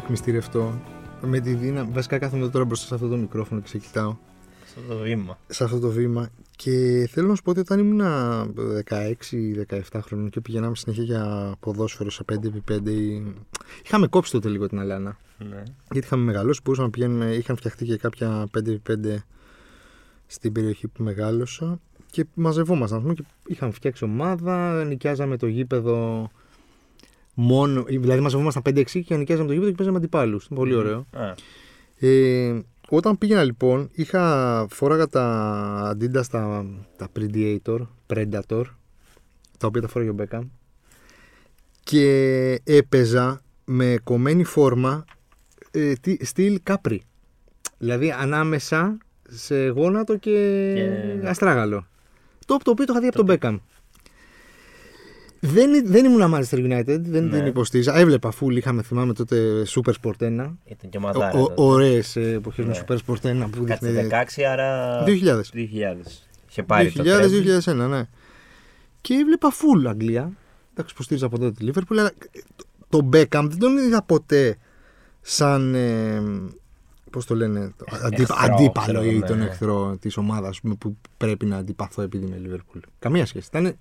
σου εκμυστηρευτώ. Με τη δύναμη. Βασικά κάθομαι τώρα μπροστά σε αυτό το μικρόφωνο και σε κοιτάω. Σε αυτό το βήμα. Σε αυτό το βήμα. Και θέλω να σου πω ότι όταν ήμουν 16-17 χρόνων και πηγαίναμε συνέχεια για ποδόσφαιρο σε 5x5. ή- Είχαμε κόψει τότε λίγο την Αλάνα. Ναι. Γιατί είχαμε μεγαλώσει, μπορούσαμε να πηγαίνουμε. Είχαν φτιαχτεί και κάποια 5x5 στην περιοχή που μεγάλωσα. Και μαζευόμασταν. ας πούμε, Και είχαμε φτιάξει ομάδα, νοικιάζαμε το γήπεδο μόνο. Δηλαδή, μαζευόμασταν 5-6 και νοικιάζαμε το γήπεδο και παίζαμε αντιπάλους. Πολύ ωραίο. Α, Ε, όταν πήγαινα λοιπόν, είχα φόραγα τα Adidas τα, τα Predator, Predator, τα οποία τα φόραγε ο Beckham και έπαιζα με κομμένη φόρμα ε, τι- στυλ Capri. Δηλαδή ανάμεσα σε γόνατο και, Και- αστράγαλο. Το, το οποίο το είχα δει από τον Beckham. Δεν, δεν ήμουν Manchester United, δεν Ναι. την υποστήριζα. Έβλεπα φουλ, είχαμε θυμάμαι τότε Super Sport 1. ήταν και μαδάρα. Ω- τότε. Ωραίες εποχές με Ναι. Super Sport 1 που Κάτσε δείχνει. 16, άρα. 2000. 2000. Είχε πάρει το treble. 2000-2001, ναι. Και έβλεπα full Αγγλία. Εντάξει, υποστήριζα από τότε τη Liverpool, αλλά το Beckham δεν τον είδα ποτέ σαν. Ε, Πώς το λένε, το αντί- Εχθρό, αντίπαλο ξέρω, ή ναι, τον ναι. εχθρό της ομάδας που πρέπει να αντιπαθώ επειδή είμαι Liverpool. Καμία σχέση. Ήταν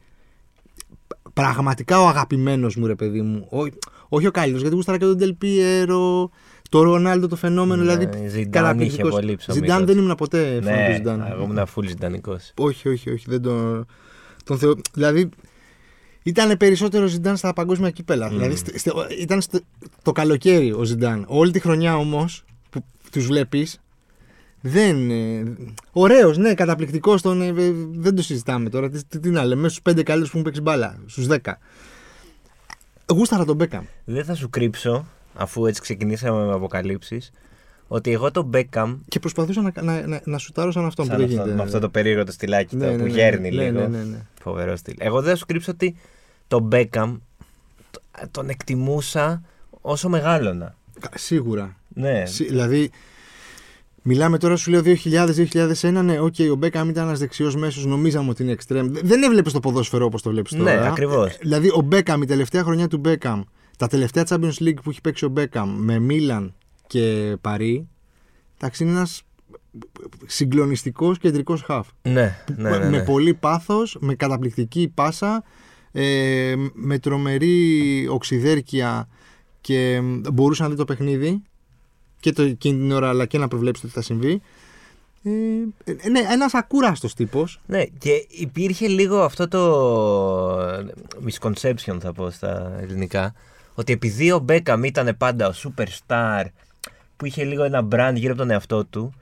πραγματικά ο αγαπημένος μου, ρε παιδί μου. Ό- όχι ο καλύτερο, γιατί γούσταρα και τον Τελπιέρο, το Ρονάλντο το φαινόμενο. Ναι, δηλαδή, Ζιντάν καταπληκτικός. είχε πολύ ψωμί Ζιντάν τότε. δεν ήμουν ποτέ φαν του Ναι, Ζιντάν. εγώ ήμουν full ζητανικό. Όχι, όχι, όχι. Δεν τον, τον θεω... Δηλαδή, ήταν περισσότερο Ζιντάν στα παγκόσμια κύπελα. Δηλαδή, στε- στε- ήταν στο- το καλοκαίρι ο Ζιντάν. Όλη τη χρονιά όμως που τους βλέπεις. Δεν. Ε, Ωραίος, ναι, καταπληκτικός. Τον, ε, ε, δεν το συζητάμε τώρα. Τι, τι, τι να λέμε, στους πέντε καλύτερους που έχουν παίξει μπάλα. Στους 10. Γούσταρα τον Μπέκαμ. Δεν θα σου κρύψω, αφού έτσι ξεκινήσαμε με αποκαλύψεις, ότι εγώ τον Beckham. Και προσπαθούσα να, να, να, να σουτάρω σαν αυτόν Σαν που δεν αυτό, γίνεται. με αυτό το περίεργο το στυλάκι Ναι, το ναι, που ναι, γέρνει ναι, λίγο. Ναι, ναι, ναι. Φοβερό στυλ. Εγώ δεν θα σου κρύψω ότι τον Beckham το- τον εκτιμούσα όσο μεγάλωνα. Κα- Σίγουρα. Ναι. Συ- Δηλαδή, μιλάμε τώρα, σου λέω 2000-2001. Ναι, οκ, ο Μπέκαμ ήταν ένας δεξιός μέσος, νομίζαμε ότι είναι εξτρέμ. Δεν έβλεπες το ποδόσφαιρο όπως το βλέπεις τώρα. Ναι, ακριβώς. Ε, Δηλαδή, ο Μπέκαμ, η τελευταία χρονιά του Μπέκαμ, τα τελευταία Champions League που έχει παίξει ο Μπέκαμ με Μίλαν και Παρί, εντάξει, είναι ένας συγκλονιστικός κεντρικός χαφ. Ναι, ναι, ναι, ναι. Με πολύ πάθος, με καταπληκτική πάσα, ε, με τρομερή οξυδέρκεια και μπορούσε να δει το παιχνίδι και το, εκείνη την ώρα, αλλά και να προβλέψει το τι θα συμβεί. Ε, ε, ναι, ένας ακούραστος τύπος. Ναι, και υπήρχε λίγο αυτό το misconception θα πω στα ελληνικά, ότι επειδή ο Μπέκαμ ήταν πάντα ο superstar που είχε λίγο ένα brand γύρω από τον εαυτό του,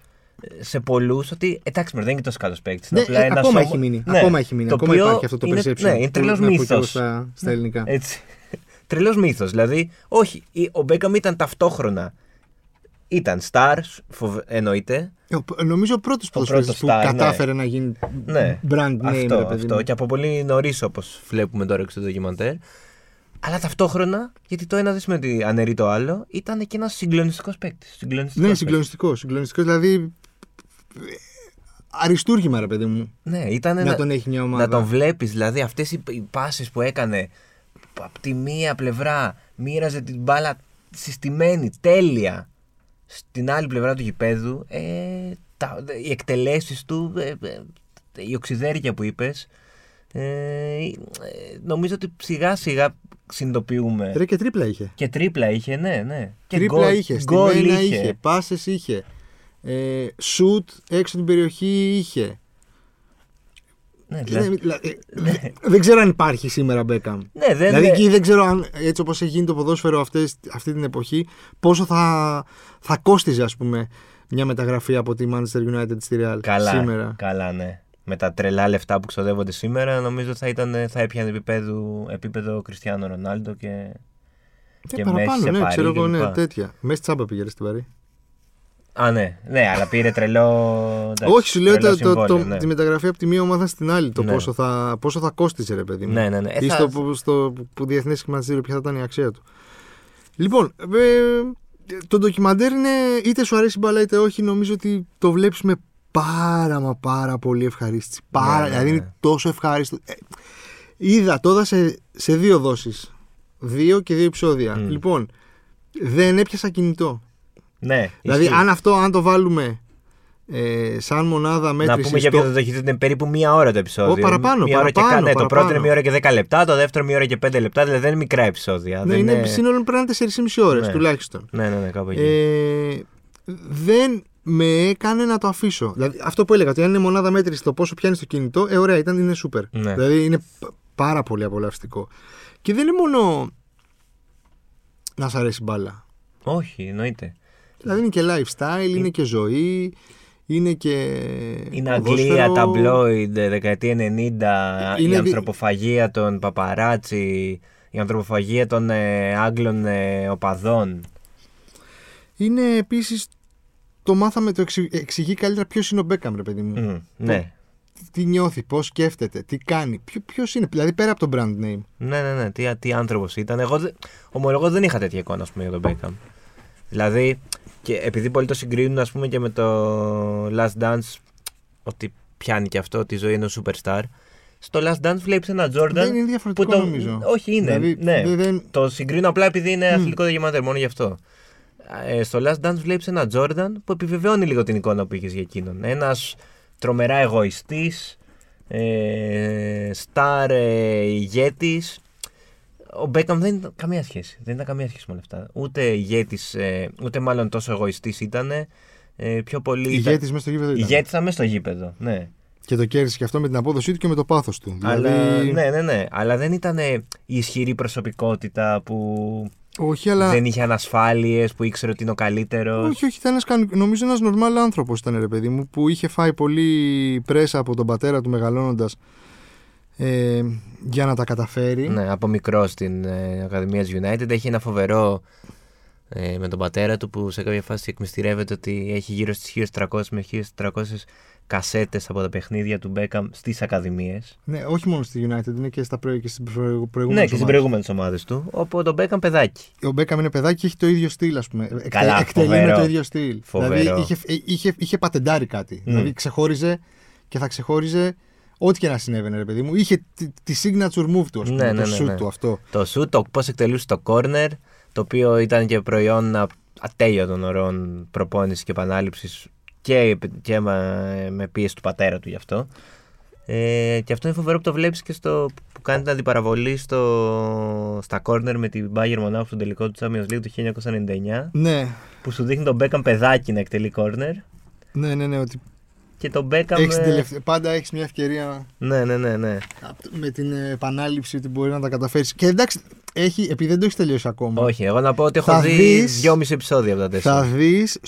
σε πολλούς ότι εντάξει, μωρέ, δεν είναι και τόσο καλός παίκτης. Ναι, ε, ακόμα έχει μείνει. Ακόμα έχει μείνει. Το Ακόμα οποίο υπάρχει αυτό το είναι, perception. Ναι, είναι που τρελό να πω κι εγώ μύθος. Στα, στα ελληνικά. Έτσι. Τρελός μύθος. Δηλαδή, όχι, η- ο Μπέκαμ ήταν ταυτόχρονα. Ήταν star, φοβ- εννοείται. Ε, ο- νομίζω ο πρώτος πρώτος ποδοσφαιριστής που star, ναι. κατάφερε να γίνει Ναι, brand name. αυτό, ρε παιδί αυτό. μου. Και από πολύ νωρίς, όπως βλέπουμε τώρα και στο ντοκιμαντέρ. Αλλά ταυτόχρονα, γιατί το ένα δεν σημαίνει ότι αναιρεί το άλλο, ήταν και ένας συγκλονιστικός παίκτης. Ναι, συγκλονιστικός. Συγκλονιστικός, δηλαδή. ε, Αριστούργημα, ρε παιδί μου. Ναι, ήταν Να ένα- τον έχει μια ομάδα. Να τον βλέπεις, δηλαδή αυτές οι, οι πάσει που έκανε από τη μία πλευρά μοίραζε την μπάλα συστημένη, τέλεια. Στην άλλη πλευρά του γηπέδου, ε, τα, οι εκτελέσεις του, ε, ε, η οξυδέρκεια που είπες, ε, ε, νομίζω ότι σιγά σιγά συνειδητοποιούμε. Ρε και τρίπλα είχε. Και τρίπλα είχε, ναι, ναι. Και τρίπλα γκολ- είχε, γκολ στημένα είχε, είχε πάσες είχε. Ε, σουτ έξω την περιοχή είχε. Ναι, Ναι, δηλαδή, δηλα- ε, δε- Δεν ξέρω αν υπάρχει σήμερα Μπέκαμ. ναι, δεν Δηλαδή ναι. εκεί δεν ξέρω αν έτσι όπως έχει γίνει το ποδόσφαιρο αυτές, αυτή την εποχή πόσο θα, θα κόστιζε ας πούμε μια μεταγραφή από τη Manchester United στη Real Καλά, σήμερα. καλά, ναι. Με τα τρελά λεφτά που ξοδεύονται σήμερα, νομίζω θα, ήταν, θα έπιανε επίπεδο, επίπεδο Κριστιανό Ρονάλντο και, Ε, και Μέση παραπάνω, σε ναι, Παρί ξέρω εγώ, κλπ. ναι, τέτοια. Μέση τσάμπα πήγε στην Παρή. Α, ναι, ναι, αλλά πήρε τρελό. εντάξει, Όχι, σου λέω τρελό το, το, το, συμβόλαιο, ναι. τη μεταγραφή από τη μία ομάδα στην άλλη. Το Ναι. πόσο, θα, πόσο θα κόστιζε, ρε παιδί μου. Ναι, ναι, ναι. Ε, Ή θα- στο, που- στο που διεθνές χρηματιστήριο, ποια θα ήταν η αξία του. Λοιπόν, ε, το ντοκιμαντέρ είναι είτε σου αρέσει η μπαλά είτε όχι. Νομίζω ότι το βλέπεις με πάρα μα πάρα πολύ ευχαρίστηση. Πάρα, Ναι, ναι, δηλαδή ναι. είναι τόσο ευχάριστο. Ε, είδα, το είδα σε, σε δύο δόσεις. Δύο και δύο επεισόδια. Μμ. Λοιπόν, δεν έπιασα κινητό. Ναι, Δηλαδή, ισχύει. αν αυτό, αν το βάλουμε ε, σαν μονάδα Να μέτρησης. πούμε για ποιο δεν το έχει δει, είναι περίπου μία ώρα το επεισόδιο. Ω, παραπάνω, μία ώρα και παραπάνω, κα- ναι, το πρώτο παραπάνω. είναι μία ώρα και 10 λεπτά, το δεύτερο μία ώρα και 5 λεπτά, δηλαδή δεν είναι μικρά επεισόδια. Ναι, δεν είναι, σύνολο πρέπει να είναι 4,5 ώρες Ναι. τουλάχιστον. Ναι, ναι, ναι, κάπου εκεί. Ε, δεν με έκανε να το αφήσω. Δηλαδή, αυτό που έλεγα, ότι αν είναι μονάδα μέτρησης το πόσο πιάνεις το κινητό, ε, ωραία, ήταν, είναι σούπερ. Ναι. Δηλαδή είναι π- πάρα πολύ απολαυστικό. Και δεν είναι μόνο να σ' αρέσει μπάλα. Όχι, εννοείται. Δηλαδή είναι και lifestyle, είναι και ζωή, είναι και. Είναι ποδόσφαιρο. Αγγλία, ταμπλόιντ, ε, δεκαετία 90, η Είναι δι- ανθρωποφαγία των παπαράτσι, η ανθρωποφαγία των ε, Άγγλων ε, οπαδών. Είναι επίσης. Το μάθαμε, το εξη- εξηγεί καλύτερα ποιος είναι ο Μπέκαμ, ρε παιδί μου. Μμ, ναι. Τι νιώθει, πώς σκέφτεται, τι κάνει. Ποιο είναι, δηλαδή πέρα από το brand name. Ναι, ναι, ναι. Τι, τι άνθρωπος ήταν. Εγώ δεν- ομολογώ δεν είχα τέτοια εικόνα ας πούμε, για τον Μπέκαμ. Δηλαδή, και επειδή πολλοί το συγκρίνουν ας πούμε, και με το Last Dance, ότι πιάνει και αυτό ότι η ζωή είναι ο superstar. Στο Last Dance βλέπεις ένα Jordan. Δεν είναι διαφορετικό το- νομίζω. Όχι, είναι. Δηλαδή, ναι. δεν- δεν- Το συγκρίνω απλά επειδή είναι αθλητικό ντοκιμαντέρ, μόνο γι' αυτό. Ε, στο Last Dance βλέπεις ένα Jordan που επιβεβαιώνει λίγο την εικόνα που είχες για εκείνον. Ένας τρομερά εγωιστής, ε, στάρ ε, ηγέτης. Ο Μπέκαμ δεν ήταν καμία σχέση. Δεν ήταν καμία σχέση με όλα αυτά. Ούτε ηγέτης, ε, ούτε μάλλον τόσο εγωιστής ήταν. Ε, πιο πολύ. Ηγέτης μέσα στο γήπεδο. ήταν. Ηγέτης ήταν μέσα στο γήπεδο. Ναι. Και το κέρδισε και αυτό με την απόδοσή του και με το πάθος του. Δηλαδή, Αλλά, ναι, ναι, ναι. Αλλά δεν ήταν ε, η ισχυρή προσωπικότητα που Όχι, αλλά. δεν είχε ανασφάλειες, που ήξερε ότι είναι ο καλύτερος. Όχι, όχι, ήταν ένας, κανο- νομίζω ένας νορμάλ άνθρωπος ήταν ρε παιδί μου που είχε φάει πολύ πρέσα από τον πατέρα του μεγαλώνοντας ε, για να τα καταφέρει. Ναι, από μικρός στην ε, Ακαδημία της United. Έχει ένα φοβερό ε, με τον πατέρα του που σε κάποια φάση εκμυστηρεύεται ότι έχει γύρω στις 1300 με 1400 κασέτες από τα παιχνίδια του Μπέκαμ στις Ακαδημίες. Ναι, όχι μόνο στη United, είναι και, στα προ... και στις προηγου- προηγούμενες Ναι, και στις ομάδες. προηγούμενες ομάδες του. Όπου τον Μπέκαμ παιδάκι. Ο Μπέκαμ είναι παιδάκι και έχει το ίδιο στυλ, ας πούμε. Εκτε- Καλά, εκτελεί φοβερό. με το ίδιο στυλ. Φοβερό. Δηλαδή είχε, είχε, είχε πατεντάρει κάτι. Δηλαδή ξεχώριζε και θα ξεχώριζε ό,τι και να συνέβαινε, ρε παιδί μου. Είχε τη, τη signature move του, ας πούμε. Ναι, ναι, το ναι, shoot ναι. του αυτό. Το σου, το πώς εκτελούσε το corner, το οποίο ήταν και προϊόν α- ατέλειωτων ωρών προπόνησης και επανάληψης και, και με, με πίεση του πατέρα του γι' αυτό. Ε, και αυτό είναι φοβερό που το βλέπεις και στο, που κάνει την αντιπαραβολή στο, στα corner με την Bayern Monaco στον τελικό του Champions League του 1999 Ναι, που σου δείχνει τον Beckham παιδάκι να εκτελεί corner ναι, ναι, ναι ότι και τον Beckham... έχεις την ε, τελευταία- πάντα έχεις μια ευκαιρία Ναι, ναι, ναι, ναι. με την επανάληψη ότι μπορεί να τα καταφέρεις. Και εντάξει, έχει, επειδή δεν το έχεις τελειώσει ακόμα. Όχι, εγώ να πω ότι έχω Θα δει δεις- δυόμιση επεισόδια από τα τέσσερα. θα δεις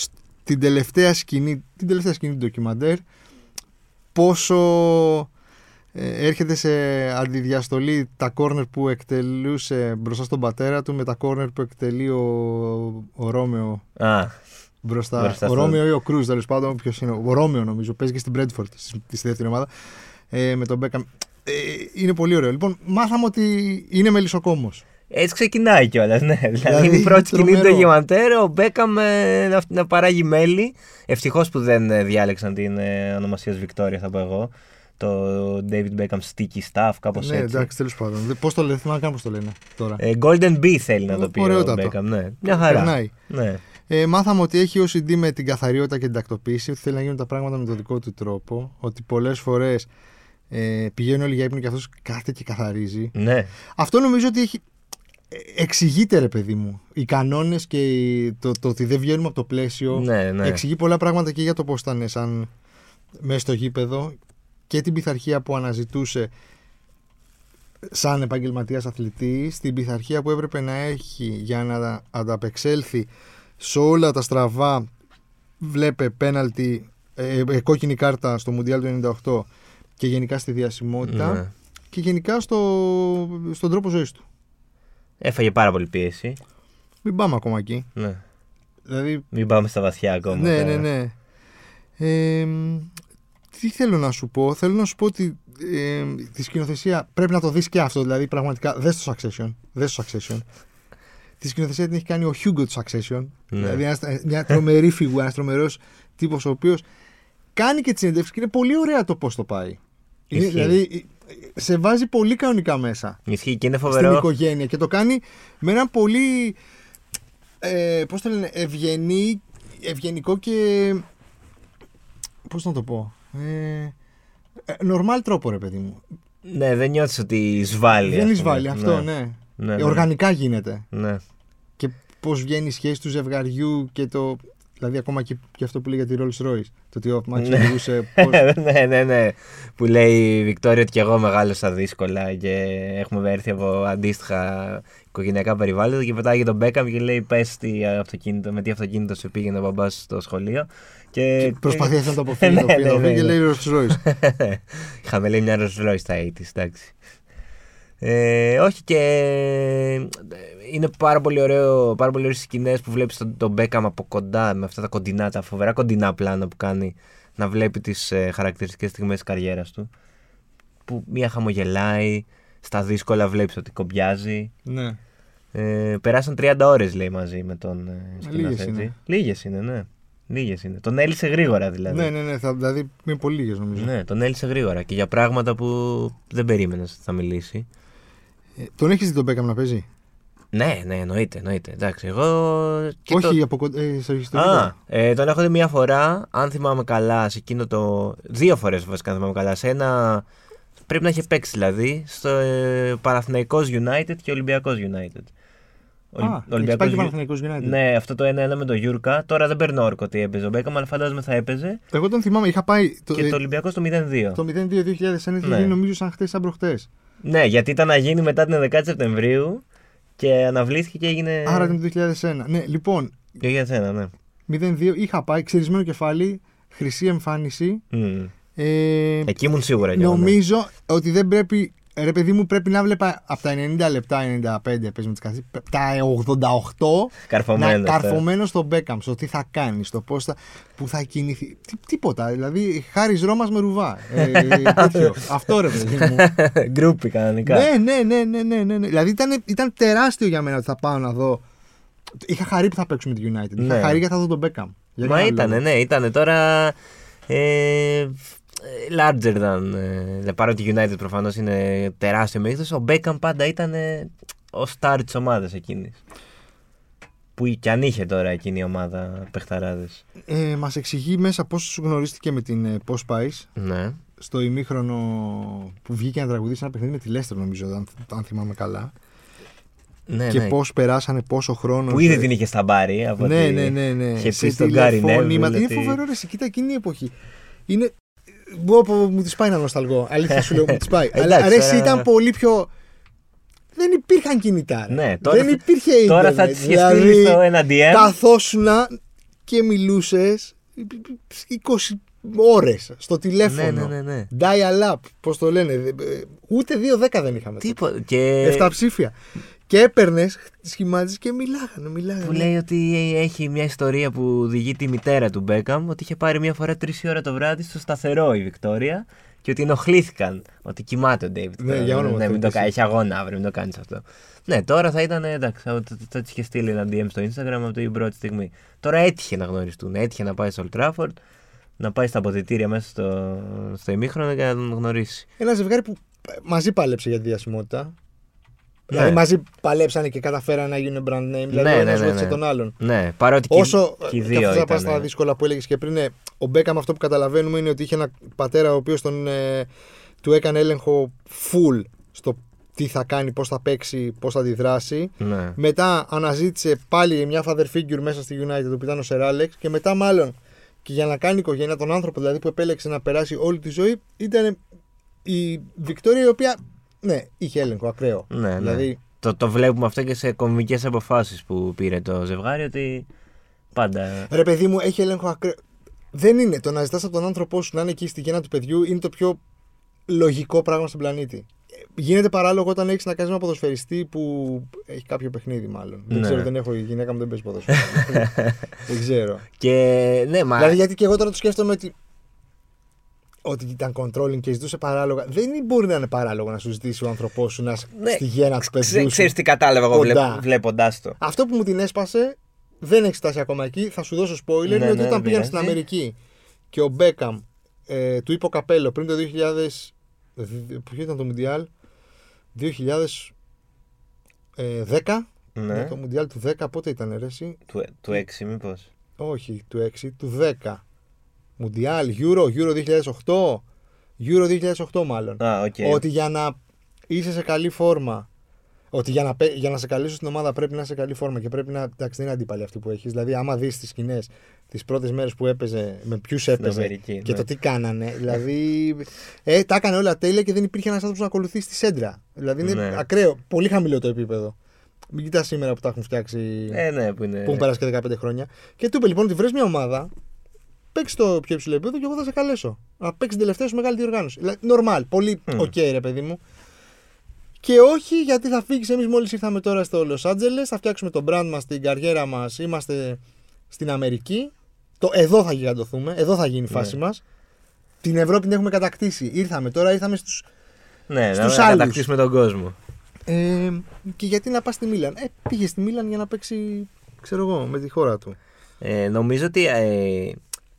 την τελευταία σκηνή, την τελευταία σκηνή του ντοκιμαντέρ πόσο ε, έρχεται σε αντιδιαστολή τα κόρνερ που εκτελούσε μπροστά στον πατέρα του με τα κόρνερ που εκτελεί ο, ο Ρόμεο Α, μπροστά. Μπροστά ο στο- Ρόμεο ή ο Κρούζ, τέλος πάντων, ποιος είναι. Ο Ρόμεο νομίζω, παίζει και στην Brentford στη, στη δεύτερη ομάδα. Ε, με τον Μπέκαμ. Ε, είναι πολύ ωραίο. Λοιπόν, μάθαμε ότι είναι μελισσοκόμος. Έτσι ξεκινάει κιόλας, ναι. Δηλαδή, Δηλαδή, είναι η πρώτη σκηνή του τρομερό. ντοκιμαντέρ, ο Μπέκαμ ε, να, να παράγει μέλι. Ευτυχώς που δεν ε, διάλεξαν την ε, ονομασία Βικτόρια, θα πω εγώ. Το David Beckham Sticky Stuff, κάπως Ναι, έτσι. εντάξει, τέλος πάντων. Πώς το λένε, θυμάμαι καν πώς το λένε τώρα. Ε, Golden Bee θέλει να το πει ο Ωραιότατο. Μπέκαμ, ναι. Μια χαρά. Περνάει. Ναι. Ε, μάθαμε ότι έχει OCD με την καθαριότητα και την τακτοποίηση, ότι θέλει να γίνουν τα πράγματα με τον δικό του τρόπο, ότι πολλές φορές ε, πηγαίνουν όλοι για ύπνο και αυτός κάθεται και καθαρίζει. ναι. Αυτό νομίζω ότι έχει. ε, Εξηγείται, ρε παιδί μου. Οι κανόνες και η- το, το ότι δεν βγαίνουμε από το πλαίσιο. Ναι, ναι. Εξηγεί πολλά πράγματα και για το πώς ήταν σαν μέσα στο γήπεδο και την πειθαρχία που αναζητούσε σαν επαγγελματίας αθλητής, την πειθαρχία που έπρεπε να έχει για να ανταπεξέλθει σε όλα τα στραβά βλέπε πέναλτι, ε, ε, κόκκινη κάρτα στο Μουντιάλ του 98 και γενικά στη διασημότητα ναι. και γενικά στο, στον τρόπο ζωής του. Έφαγε πάρα πολύ πίεση. Μην πάμε ακόμα εκεί. Ναι. Δηλαδή Μην πάμε στα βαθιά ακόμα. Ναι, τώρα. ναι, ναι. Ε, τι θέλω να σου πω; Θέλω να σου πω ότι ε, τη σκηνοθεσία πρέπει να το δεις και αυτό. Δηλαδή πραγματικά δες το Succession. Δες το Succession. Τη σκηνοθεσία την έχει κάνει ο Hugo του Succession. Ναι. Δηλαδή ένας, μια τρομερή φιγούρα, ένας τρομερός τύπος ο οποίος κάνει και τη συνέντευξη και είναι πολύ ωραία το πώς το πάει. Είναι, Ισχύει. δηλαδή σε βάζει πολύ κανονικά μέσα Ισχύει και είναι στην φοβερό. οικογένεια και το κάνει με έναν πολύ ε, πώς το λένε, ευγενή, ευγενικό και. Πώς να το πω. Ε, ε, normal τρόπο, ρε παιδί μου. Ναι, δεν νιώθεις ότι εισβάλλει. Δεν ας πούμε. εισβάλλει αυτό, ναι. ναι, Ε, ναι. Οργανικά γίνεται. Ναι. Και πώς βγαίνει η σχέση του ζευγαριού και το. Δηλαδή, ακόμα και, και αυτό που λέει για τη Rolls Royce. Το ότι ο Μάξ Ναι. οδηγούσε. πώς- ναι, ναι, ναι. Που λέει η Βικτόρια ότι και εγώ μεγάλωσα δύσκολα και έχουμε έρθει από αντίστοιχα οικογενειακά περιβάλλοντα και πετάγει τον Μπέκαμ και λέει πες τι αυτοκίνητο, με τι αυτοκίνητο σε πήγαινε ο μπαμπάς στο σχολείο. Και, και Προσπαθεί αυτό να το αποφύγει. Ναι, το ναι, οποίο ναι, και ναι. λέει Rolls Royce. Είχαμε λέει μια Rolls Royce στα 80's, εντάξει. Ε, όχι και ε, είναι πάρα πολύ ωραίο, πάρα πολύ ωραίες σκηνές που βλέπεις τον, τον Beckham από κοντά με αυτά τα κοντινά, τα φοβερά κοντινά πλάνα που κάνει να βλέπει τις ε, χαρακτηριστικές στιγμές της καριέρας του που μία χαμογελάει, στα δύσκολα βλέπεις ότι κομπιάζει ναι. ε, περάσαν 30 ώρες λέει μαζί με τον ε, Λίγες σκηνοθέτη. είναι. Λίγες είναι, ναι. Λίγες είναι. Τον έλυσε γρήγορα δηλαδή. ναι, ναι, ναι. Θα, δηλαδή, είναι πολύ λίγες νομίζω. Ναι, τον έλυσε γρήγορα και για πράγματα που δεν περίμενες ότι θα μιλήσει. Ε, τον έχεις δει τον Μπέκαμ να παίζει; Ναι, ναι, εννοείται, εννοείται. Εντάξει, εγώ. και Όχι το- από κοντά. Ε, στο στο Α, βίντεο. ε, τον έχω δει μία φορά, αν θυμάμαι καλά, σε εκείνο το. Δύο φορές βασικά, αν θυμάμαι καλά. Σε ένα. Πρέπει να είχε παίξει δηλαδή. Στο ε, Παναθηναϊκός United και Ολυμπιακός United. Ο, Α, έχεις πάει και Παναθηναϊκός United. Ναι, αυτό το 1-1 με τον Γιούρκα. Τώρα δεν παίρνω όρκο ότι έπαιζε ο Μπέκαμ, αλλά φαντάζομαι θα έπαιζε. Εγώ τον θυμάμαι, είχα πάει. Το, και ε, το Ολυμπιακό στο 0-2. το 02-2001 είχε Ναι. γίνει νομίζω σαν χτε, σαν προχτές. Ναι, γιατί ήταν να γίνει μετά την 11η Σεπτεμβρίου και αναβλήθηκε και έγινε. Άρα ήταν το 2001. Ναι, λοιπόν, 2001, ναι. 0-2 είχα πάει, ξερισμένο κεφάλι, χρυσή εμφάνιση. Μμμ. Ε, Εκεί ήμουν σίγουρα κι εγώ, ναι. νομίζω ότι δεν πρέπει. Ρε παιδί μου, πρέπει να βλέπα από τα 90 λεπτά, 95 πες με τις καθήσεις, τα 88 Καρφωμένος, να ε. καρφωμένος στον Μπέκαμ, στο τι θα κάνεις, στο πώς θα, που θα κινηθεί. Τι, τίποτα. Δηλαδή, χάρη Ρώμα με ρουβά. Ε, τέτοιο. Αυτό ρε παιδί μου. Γκρούπι κανονικά. ναι, ναι, ναι, ναι, ναι, ναι, ναι. Δηλαδή ήταν, ήταν τεράστιο για μένα ότι θα πάω να δω. Είχα χαρεί που θα παίξουμε τη United. Είχα Ναι. χαρεί γιατί θα δω τον Μπέκαμ. Για Μα κανένα ήταν, λόγο. ναι, ήταν τώρα. Ε, larger than. Ε, παρότι η United προφανώς είναι τεράστιο μέγεθος, ο Μπέκαμ πάντα ήταν ε, ο star της ομάδας εκείνης. Που κι αν είχε τώρα εκείνη η ομάδα παιχταράδες. Ε, Μας εξηγεί μέσα πώς γνωρίστηκε με την ε, Post Spice Ναι. στο ημίχρονο που βγήκε να τραγουδήσει ένα παιχνίδι με τη Λέστερ, νομίζω, αν, αν θυμάμαι καλά. ναι, και ναι. πώς περάσανε πόσο χρόνο. Που ήδη σε- την είχε στα μπάρι. Από Ναι, ότι ναι, ναι, ναι. Είχε Σε πει στον Γκάρι τηλεφώνημα. Νέβιλ. Είναι φοβερό ρε, εσύ, κοίτα εκείνη η εποχή. Είναι. Μπορώ που μου τη πάει να νοσταλγώ. Αλήθεια σου λέω, μου τη πάει. Αλλά Εντάξει, αρέσει, τώρα- ήταν πολύ πιο. Δεν υπήρχαν κινητά. ρε. Ναι, τώρα δεν θα- υπήρχε Τώρα ίντερνετ. θα τη είχες Δηλαδή, στείλει στο ένα DM. Καθόσουνα και μιλούσες 20 ώρες στο Ναι, τηλέφωνο. ναι, ναι, ναι. Dial up, πώς το λένε. ε, Ούτε 2-10 δεν είχαμε. Τίποτα. Και Εφτά ψήφια. Και έπαιρνε, σχημάτιζε και μιλάγανε. μιλάγανε. που λέει ότι έχει μια ιστορία που οδηγεί τη μητέρα του Μπέκαμ ότι είχε πάρει μια φορά τρεις ώρα το βράδυ στο σταθερό η Βικτόρια και ότι ενοχλήθηκαν ότι κοιμάται ο Ντέιβιτ. Ναι, για όνομα ναι, του, μην το εσύ. κάνει, έχει αγώνα αύριο, μην το κάνεις αυτό. Ναι, τώρα θα ήταν εντάξει, θα, θα, θα τη είχε στείλει ένα DM στο Instagram από την πρώτη στιγμή. Τώρα έτυχε να γνωριστούν. Έτυχε να πάει στο Old Trafford, να πάει στα αποδητήρια μέσα στο, στο ημίχρονο και να τον γνωρίσει. Ένα ζευγάρι που μαζί πάλεψε για τη διασημότητα. Ναι. Δηλαδή μαζί παλέψανε και καταφέρανε να γίνουν brand name. Δηλαδή Ναι, ο ναι, ένας ναι, βοήθησε ναι. τον άλλον. Ναι, παρότι και, Όσο και οι και δύο αυτό θα πάει ήταν. στα δύσκολα που έλεγες και πριν, ε, ο Μπέκαμ αυτό που καταλαβαίνουμε είναι ότι είχε ένα πατέρα ο οποίος τον ε, του έκανε έλεγχο full στο τι θα κάνει, πώς θα παίξει, πώς θα αντιδράσει. Ναι. Μετά αναζήτησε πάλι μια father figure μέσα στη United που ήταν ο Σερ Άλεξ και μετά μάλλον και για να κάνει οικογένεια τον άνθρωπο δηλαδή που επέλεξε να περάσει όλη τη ζωή ήταν η Βικτόρια η οποία ναι, είχε έλεγχο ακραίο. Ναι, ναι. Δηλαδή Το, το βλέπουμε αυτό και σε κομβικές αποφάσεις που πήρε το ζευγάρι ότι πάντα... ρε παιδί μου έχει έλεγχο ακραίο. Δεν είναι το να ζητάς από τον άνθρωπό σου να είναι εκεί στη γέννα του παιδιού είναι το πιο λογικό πράγμα στον πλανήτη. Ε, Γίνεται παράλογο όταν έχεις να κάνεις με ένα ποδοσφαιριστή που έχει κάποιο παιχνίδι, μάλλον. Δεν Ναι. ξέρω, δεν έχω. Η γυναίκα μου δεν παίζει ποδόσφαιρο. δεν ξέρω. Και ναι, μα... Δηλαδή, γιατί και εγώ τώρα το σκέφτομαι ότι. Ότι ήταν controlling και ζητούσε παράλογα. Δεν μπορεί να είναι παράλογο να σου ζητήσει ο άνθρωπός σου να είσαι Ναι. στη γέννα του παιδιού. σου. ξέρεις τι κατάλαβα εγώ Κοντά. βλέπ, βλέποντάς το. Αυτό που μου την έσπασε δεν έχει φτάσει ακόμα εκεί. Θα σου δώσω spoiler. Ναι, είναι ότι ναι, όταν δεν πήγαν στην πειράζει. Αμερική και ο Μπέκαμ ε, του είπε ο Καπέλο πριν το 2000. Ποιο ήταν το Μουντιάλ, 2010. Ναι. Για το Μουντιάλ του 10 πότε ήταν ρε εσύ; Του, του 6 μήπως. Όχι, του 6, του 10. Μουντιάλ, Euro, Euro 2008. Euro 2008 μάλλον. Α, οκ. Ότι για να είσαι σε καλή φόρμα. Ότι για να, παί- για να σε καλέσω στην ομάδα πρέπει να είσαι σε καλή φόρμα και πρέπει να. Εντάξει, δεν είναι αντίπαλοι αυτοί που έχεις. Δηλαδή, άμα δεις τις σκηνές τις πρώτες μέρες που έπαιζε, με ποιους έπαιζε Αμερική, και ναι. το τι κάνανε. Δηλαδή, ε, τα έκανε όλα τέλεια και δεν υπήρχε ένας άνθρωπος να ακολουθεί στη σέντρα. Δηλαδή, είναι Ναι. ακραίο. Πολύ χαμηλό το επίπεδο. Μην κοιτάς σήμερα που τα έχουν φτιάξει. Ε, ναι, που είναι. που έχουν περάσει και 15 χρόνια. Και του είπε λοιπόν ότι βρει μια ομάδα, παίξει το πιο υψηλό επίπεδο και εγώ θα σε καλέσω. Να παίξει την τελευταία σου μεγάλη διοργάνωση. Δηλαδή, normal, πολύ Μμ. οκ, ρε παιδί μου. Και όχι γιατί θα φύγεις. Εμείς μόλις ήρθαμε τώρα στο Los Angeles, θα φτιάξουμε το brand μας, την καριέρα μας. Είμαστε στην Αμερική. Το, εδώ θα γιγαντωθούμε, εδώ θα γίνει η φάση Ναι. μας. Την Ευρώπη την έχουμε κατακτήσει. Ήρθαμε τώρα, ήρθαμε στου. Ναι, στους να άλλους. κατακτήσουμε τον κόσμο. Ε, και γιατί να πας στη Μίλαν; Ε, πήγες στη Μίλαν για να παίξει, ξέρω εγώ, με τη χώρα του. Ε, νομίζω ότι ε,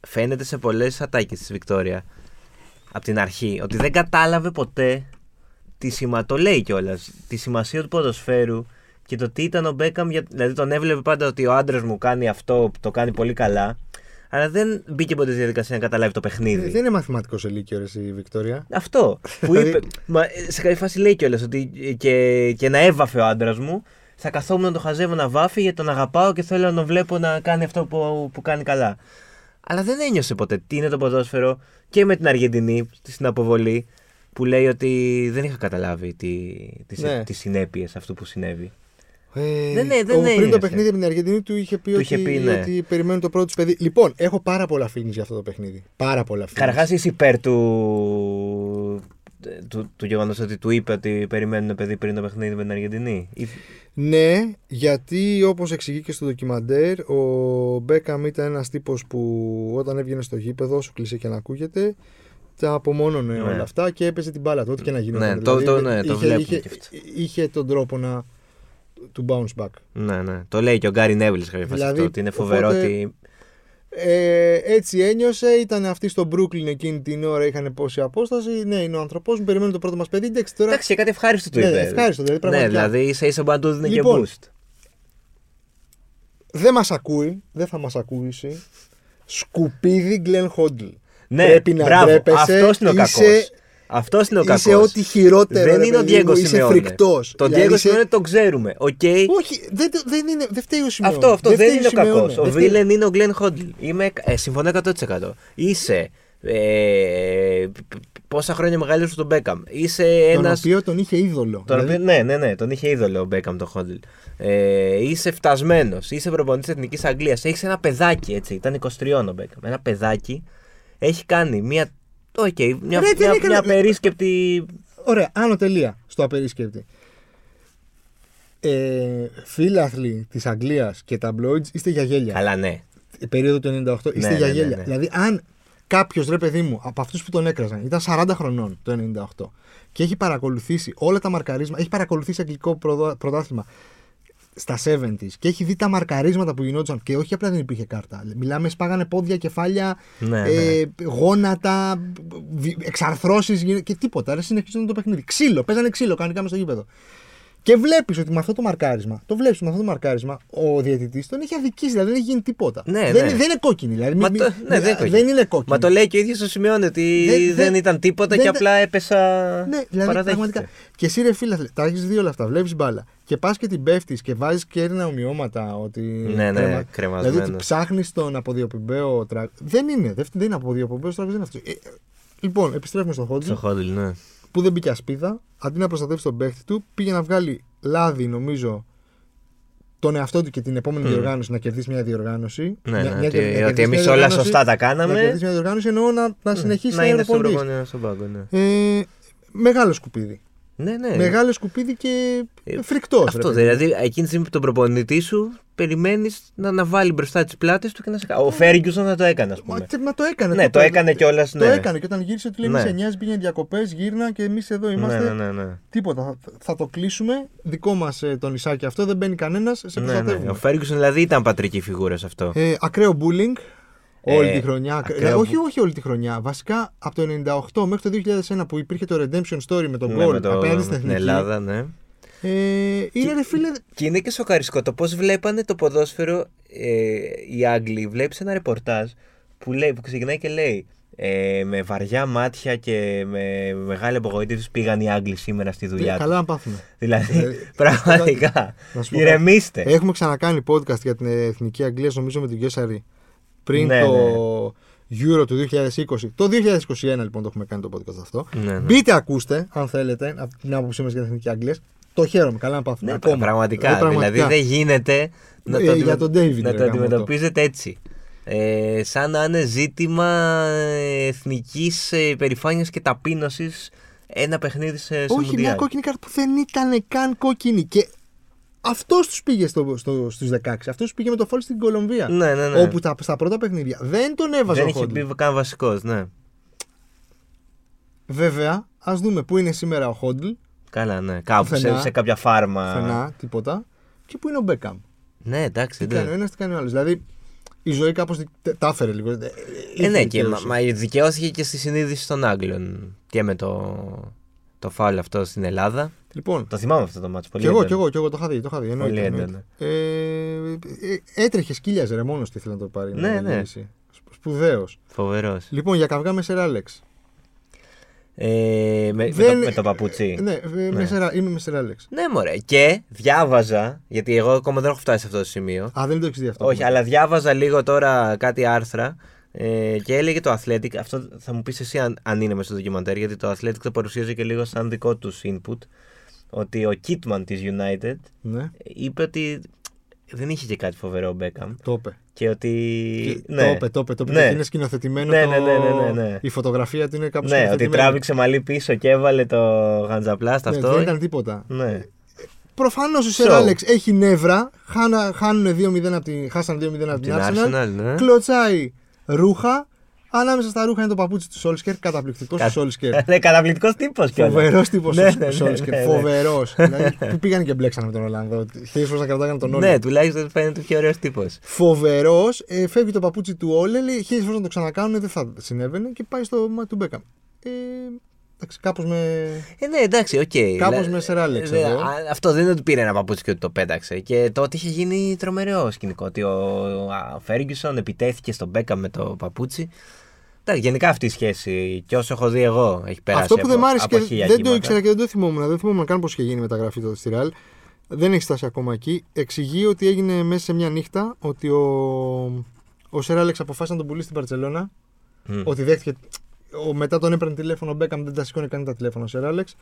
φαίνεται σε πολλές ατάκες της Βικτόρια από την αρχή ότι δεν κατάλαβε ποτέ τη σημα... το λέει κιόλας, τη σημασία του ποδοσφαίρου και το τι ήταν ο Μπέκαμ. Για... Δηλαδή τον έβλεπε πάντα ότι ο άντρας μου κάνει αυτό, το κάνει πολύ καλά. Αλλά δεν μπήκε ποτέ στη διαδικασία να καταλάβει το παιχνίδι. Ε, δεν είναι μαθηματικός σε ηλικία, ρε, η Βικτόρια. Αυτό που Δηλαδή- είπε. Μα, ε, σε κάποια φάση λέει κιόλας ότι και, και να έβαφε ο άντρας μου, θα καθόμουν να το χαζεύω να βάφει γιατί τον αγαπάω και θέλω να τον βλέπω να κάνει αυτό που, που κάνει καλά. Αλλά δεν ένιωσε ποτέ τι είναι το ποδόσφαιρο και με την Αργεντινή στην αποβολή που λέει ότι δεν είχα καταλάβει τι, τις, Ναι. τις συνέπειες αυτού που συνέβη. Ε, Δεν- ναι, δεν ο, πριν ένιωσε. το παιχνίδι με την Αργεντινή του είχε πει, Του ότι, είχε πει, ναι. ότι περιμένουν το πρώτο τους παιδί. Λοιπόν, έχω πάρα πολλά feelings για αυτό το παιχνίδι. Πάρα πολλά feelings. Καταρχάς είσαι υπέρ του, του, του γεγονός ότι του είπε ότι περιμένουν παιδί πριν το παιχνίδι με την Αργεντινή. Ή- Ναι, γιατί όπως εξηγεί και στο ντοκιμαντέρ, ο Μπέκαμ ήταν ένας τύπος που όταν έβγαινε στο γήπεδο, όσο κλεισέ και να ακούγεται, τα απομόνωνε Ναι. όλα αυτά και έπαιζε την μπάλα του, ό,τι και να γίνει. Ναι, το- το- ναι, το βλέπουμε είχε, κι αυτό. είχε τον τρόπο να του bounce back. Ναι, ναι. Το λέει και ο Γκάρι Νέβιλς σε κάποια φάση Δηλαδή, αυτό, ότι είναι φοβερό οπότε- ότι. Ε, έτσι ένιωσε, ήταν αυτοί στο Brooklyn εκείνη την ώρα, είχαν πόση απόσταση. Ναι, είναι ο άνθρωπό μου, περιμένουν το πρώτο μας παιδί. Εντάξει, τώρα. Εντάξει, και κάτι ευχάριστο του Ναι, είπε. ευχάριστο, δηλαδή, Ναι, πραγματικά. δηλαδή ίσα ίσα μπορεί να του δίνει Λοιπόν, και boost. Δεν μας ακούει, δεν θα μας ακούσει. Σκουπίδι Glenn Hoddle. Ναι, πρέπει να μπράβο, ντρέπεσαι, αυτός είναι ο κακός. Είσαι- Αυτός είναι ο κακός. Είσαι ό,τι χειρότερο. Δεν ρε είναι ο παιδί μου, Diego Είσαι Simeone. φρικτός. Το Diego Simeone το ξέρουμε. Οκ; Όχι, δεν, δεν, είναι, δεν φταίει ο Σιμεόνε. Αυτό, αυτό δεν, είναι ο κακός. Ο villain villain είναι ο Glenn Hoddle. Είμαι, ε, συμφωνώ 100%. Είσαι. Ε, π- π- πόσα χρόνια μεγαλύτερος από τον Μπέκαμ. Είσαι Τον ένα. οποίο τον είχε είδωλο. Τον Δηλαδή, οποίο- ναι, ναι, ναι, τον είχε είδωλο ο Μπέκαμ τον Χόντλ. Ε, είσαι φτασμένος, είσαι προπονητής Εθνικής Αγγλίας. Έχεις ένα παιδάκι έτσι. Ήταν 23 ο Μπέκαμ. Ένα παιδάκι έχει κάνει μια. Οκ, μια, Ρε, δεν μια, έκανε- μια απερίσκεπτη. Ωραία, άνω τελεία στο απερίσκεπτη. Ε, φίλαθλοι της Αγγλίας και tabloids είστε για γέλια. Καλά, ναι. Η περίοδο του 98 είστε Ναι, για ναι, ναι, γέλια. ναι. Δηλαδή, αν κάποιος ρε παιδί μου από αυτούς που τον έκραζαν ήταν 40 χρονών το 98 και έχει παρακολουθήσει όλα τα μαρκαρίσματα, έχει παρακολουθήσει αγγλικό προδο- πρωτάθλημα στα 70s και έχει δει τα μαρκαρίσματα που γινόντουσαν και όχι απλά δεν υπήρχε κάρτα. Μιλάμε, σπάγανε πόδια, κεφάλια, Ναι, ε, γόνατα, εξαρθρώσεις και τίποτα. Ρε, συνεχίζονταν το παιχνίδι. Ξύλο, παίζανε ξύλο κανονικά μες στο γήπεδο. Και βλέπεις ότι με αυτό το μαρκάρισμα, το βλέπεις με αυτό το μαρκάρισμα, ο διαιτητής τον έχει αδικήσει, δηλαδή δεν έχει γίνει τίποτα. Ναι, δεν, ναι. είναι- δεν είναι κόκκινη. Δηλαδή, Μα μη- το- μη- ναι, δεν, είναι κόκκινη. δεν είναι κόκκινη. Μα το λέει και ο ίδιος ο Σιμεών ότι Δεν- δεν, δεν- ήταν τίποτα δεν- και απλά έπεσα. Ναι, δηλαδή παραδέχτηκε. πραγματικά. Και εσύ ρε φίλε, τα έχεις δει όλα αυτά. Βλέπεις μπάλα. Και πας και την πέφτεις και βάζεις και ένα ομοιώματα ότι. Ναι, ναι, κρεμα- κρεμασμένος. Δηλαδή ότι ψάχνεις τον αποδιοπομπαίο τράγο. Δεν είναι. Δεν, δεν είναι αποδιοπομπαίο τράγο, δεν είναι αυτό. Ε, ε, λοιπόν, επιστρέφουμε στο Χόντζι Στο Χόντλ, ναι. Που δεν μπήκε ασπίδα. Αντί να προστατεύσει τον παίχτη του, πήγε να βγάλει λάδι, νομίζω, τον εαυτό του και την επόμενη Μμ. διοργάνωση να κερδίσει μια διοργάνωση. Ναι, Μια- ναι, μια- ότι, να κερδίσει ότι μια εμείς όλα διοργάνωση, σωστά τα Να κάναμε. κερδίσει μια διοργάνωση εννοώ να, να συνεχίσει να να είναι στον προπονητής. προπονητή, στον πάγκο, ναι. Ε, μεγάλο σκουπίδι. Ναι, ναι. Μεγάλο σκουπίδι και Ε, φρικτός. Αυτό δηλαδή, εκείνη τη στιγμή που τον προπονητή σου περιμένεις να, να βάλει μπροστά τις πλάτες του και να σε κάνει. Ο Φέργκιουσον θα το έκανε, ας Μα, πούμε. τε- μα το έκανε. Ναι, το έκανε κιόλας, Το ναι. έκανε και όταν γύρισε του λέει: Ναι. Μη σε νοιάζει, πήγαινε διακοπές, γύρνα και εμείς εδώ Ναι, είμαστε. ναι, ναι. ναι. Τίποτα. Θα, θα το κλείσουμε. Δικό μας το νησάκι αυτό. Δεν μπαίνει κανένας. Σε Ναι, ναι. προστατεύουμε. Ο Φέργκιουσον δηλαδή ήταν πατρική φιγούρα σε αυτό. Ε, ακραίο bullying. Ε, όλη τη χρονιά. ακραίο όχι, bu- όχι όλη τη χρονιά. Βασικά από το 98 μέχρι το 2001 που υπήρχε το Redemption Story με τον Ναι, γκολ με το- απέναντι στην με την εθνική. Ελλάδα, ναι. Ε, είναι ρε φίλε. Και είναι και σοκαριστικό το πώς βλέπανε το ποδόσφαιρο ε, οι Άγγλοι. Βλέπεις ένα ρεπορτάζ που, λέει, που ξεκινάει και λέει ε, με βαριά μάτια και με μεγάλη απογοήτευση πήγαν οι Άγγλοι σήμερα στη δουλειά Ε, τους. καλά να πάθουμε. Δηλαδή, Ε, πραγματικά. να σου πω Ηρεμήστε. Έχουμε ξανακάνει podcast για την Εθνική Αγγλία, νομίζω με τον Γκέσαρη. Πριν Ναι, το Euro του 2020. Το 2021 λοιπόν το έχουμε κάνει το podcast αυτό. Ναι, ναι. Μπείτε, ακούστε, αν θέλετε, από την άποψή μας για την Εθνική Αγγλίας. Το χαίρομαι, καλά να πάθουμε. Ναι, Ακόμα. πραγματικά. Ε, πραγματικά. Δηλαδή δεν γίνεται να Ε, το, για αντιμε- τον David, να ρε, το γάμο αντιμετωπίζετε έτσι. Ε, σαν να είναι ζήτημα ε, εθνικής ε, υπερηφάνειας και ταπείνωσης ένα παιχνίδι σε, σε Όχι, μια Μουντιάλ. κόκκινη κάρτα που δεν ήταν καν κόκκινη. Και αυτός τους πήγε στο, στο, στους 16. Αυτός του πήγε με το φόλ στην Κολομβία. Ναι, ναι, ναι. Όπου τα, στα πρώτα παιχνίδια δεν τον έβαζε Δεν ο είχε Χόντλ. μπει καν βασικός, ναι. Βέβαια, ας δούμε πού είναι σήμερα ο Χόντλ. Καλά, ναι. Κάπου σε, Πουθενά. σε κάποια φάρμα. Πουθενά, τίποτα. Και πού είναι ο Μπέκαμ. Ναι, εντάξει. Τι ναι. κάνει ο ένας, τι κάνει ο άλλος. Δηλαδή η ζωή κάπως τα έφερε λίγο. Ε, Ε, ναι, ήρθε και μα, δικαίωση. μα δικαιώθηκε και στη συνείδηση των Άγγλων και με το, το φάουλ αυτό στην Ελλάδα. Λοιπόν, Το θυμάμαι αυτό το μάτσο πολύ. κι εγώ, κι έντονο. εγώ, κι εγώ το είχα δει. Το είχα δει εννοείται, Πολύ εννοείται. Ε, ε, έτρεχε, σκύλιαζε ρε μόνος του ήθελε να το πάρει. Ναι, ναι. Σπουδαίος. Φοβερός. Λοιπόν, για καυγά με Σεράλεξ. Ε, με, με Δεν- το, με το παπούτσι. Ναι, ε, με Σερα- είμαι με Σεράλεξ. Ναι, μωρέ. Και διάβαζα, γιατί εγώ ακόμα δεν έχω φτάσει σε αυτό το σημείο. Α, δεν το έχεις δει αυτό. Όχι, αλλά διάβαζα λίγο τώρα κάτι άρθρα ε, και έλεγε το Athletic. Αυτό θα μου πεις εσύ αν, αν είναι μέσα στο ντοκιμαντέρ, γιατί το Athletic το παρουσίαζε και λίγο σαν δικό τους input. Ότι ο Kitman της United Ναι, είπε ότι δεν είχε και κάτι φοβερό ο Μπέκαμ. το είπε. Και ότι. Και- ναι. Το είπε, το είπε. Το είπε. Ναι. και Είναι σκηνοθετημένο. Ναι, το... ναι, ναι, ναι, ναι, ναι. Η φωτογραφία του είναι κάπου Ναι, ότι σκηνοθετημένη. τράβηξε μαλλί πίσω και έβαλε το γαντζαπλάστ Ναι, αυτό. δεν ήταν τίποτα. Ναι. Προφανώς ο Σεράλεξ έχει νεύρα. Χάνα, χάνουν 2-0 από την, χάσαν 2-0 από την Την Arsenal. Arsenal, ναι. Κλωτσάει ρούχα. Ανάμεσα στα ρούχα είναι το παπούτσι του Σόλσκερ. Καταπληκτικός Κα- του Σόλσκερ. Ναι, καταπληκτικός τύπος κιόλας. Φοβερός τύπος Ναι, ο ναι, ναι, Σόλσκερ. ναι, ναι. Φοβερός. Δηλαδή, Που πήγαν και μπλέξανε με τον Ολλανδό. Χίλιε φορέ να κρατάγανε τον Όλε. Ναι, τουλάχιστον φαίνεται πιο ωραίος τύπος. Φοβερός. Ε, φεύγει το παπούτσι του Όλε. Λέει χίλιες φορές να το ξανακάνουν. Δεν θα συνέβαινε. Και πάει στο μάτι του Μπέκαμ. Ε, εντάξει, κάπως με. Ε, ναι, εντάξει, οκ. Κάπως Λα- με Sir Alex ε, εδώ. α, Αυτό δεν είναι ότι πήρε ένα παπούτσι και ότι το πέταξε. Και τότε είχε γίνει τρομερό σκηνικό. Ότι ο, ο Φέργκισον επιτέθηκε στον Μπέκαμ με το παπούτσι. Εντάξει, γενικά αυτή η σχέση και όσο έχω δει εγώ έχει περάσει. Αυτό που από, δεν μ' άρεσε από και χίλια δεν το κύματα. ήξερα και δεν το θυμόμουν. Δεν θυμόμουν καν πώς είχε γίνει η μεταγραφή τότε στη Ρεάλ. Δεν έχει φτάσει ακόμα εκεί. Εξηγεί ότι έγινε μέσα σε μια νύχτα ότι ο, ο Sir Alex αποφάσισε να τον πουλήσει στην Μπαρτσελόνα. Μμ. Ότι δέχτηκε. Ο, μετά τον έπαιρνε τηλέφωνο ο Μπέκαμ, δεν τα σηκώνει καν τα τηλέφωνα ο Sir Alex.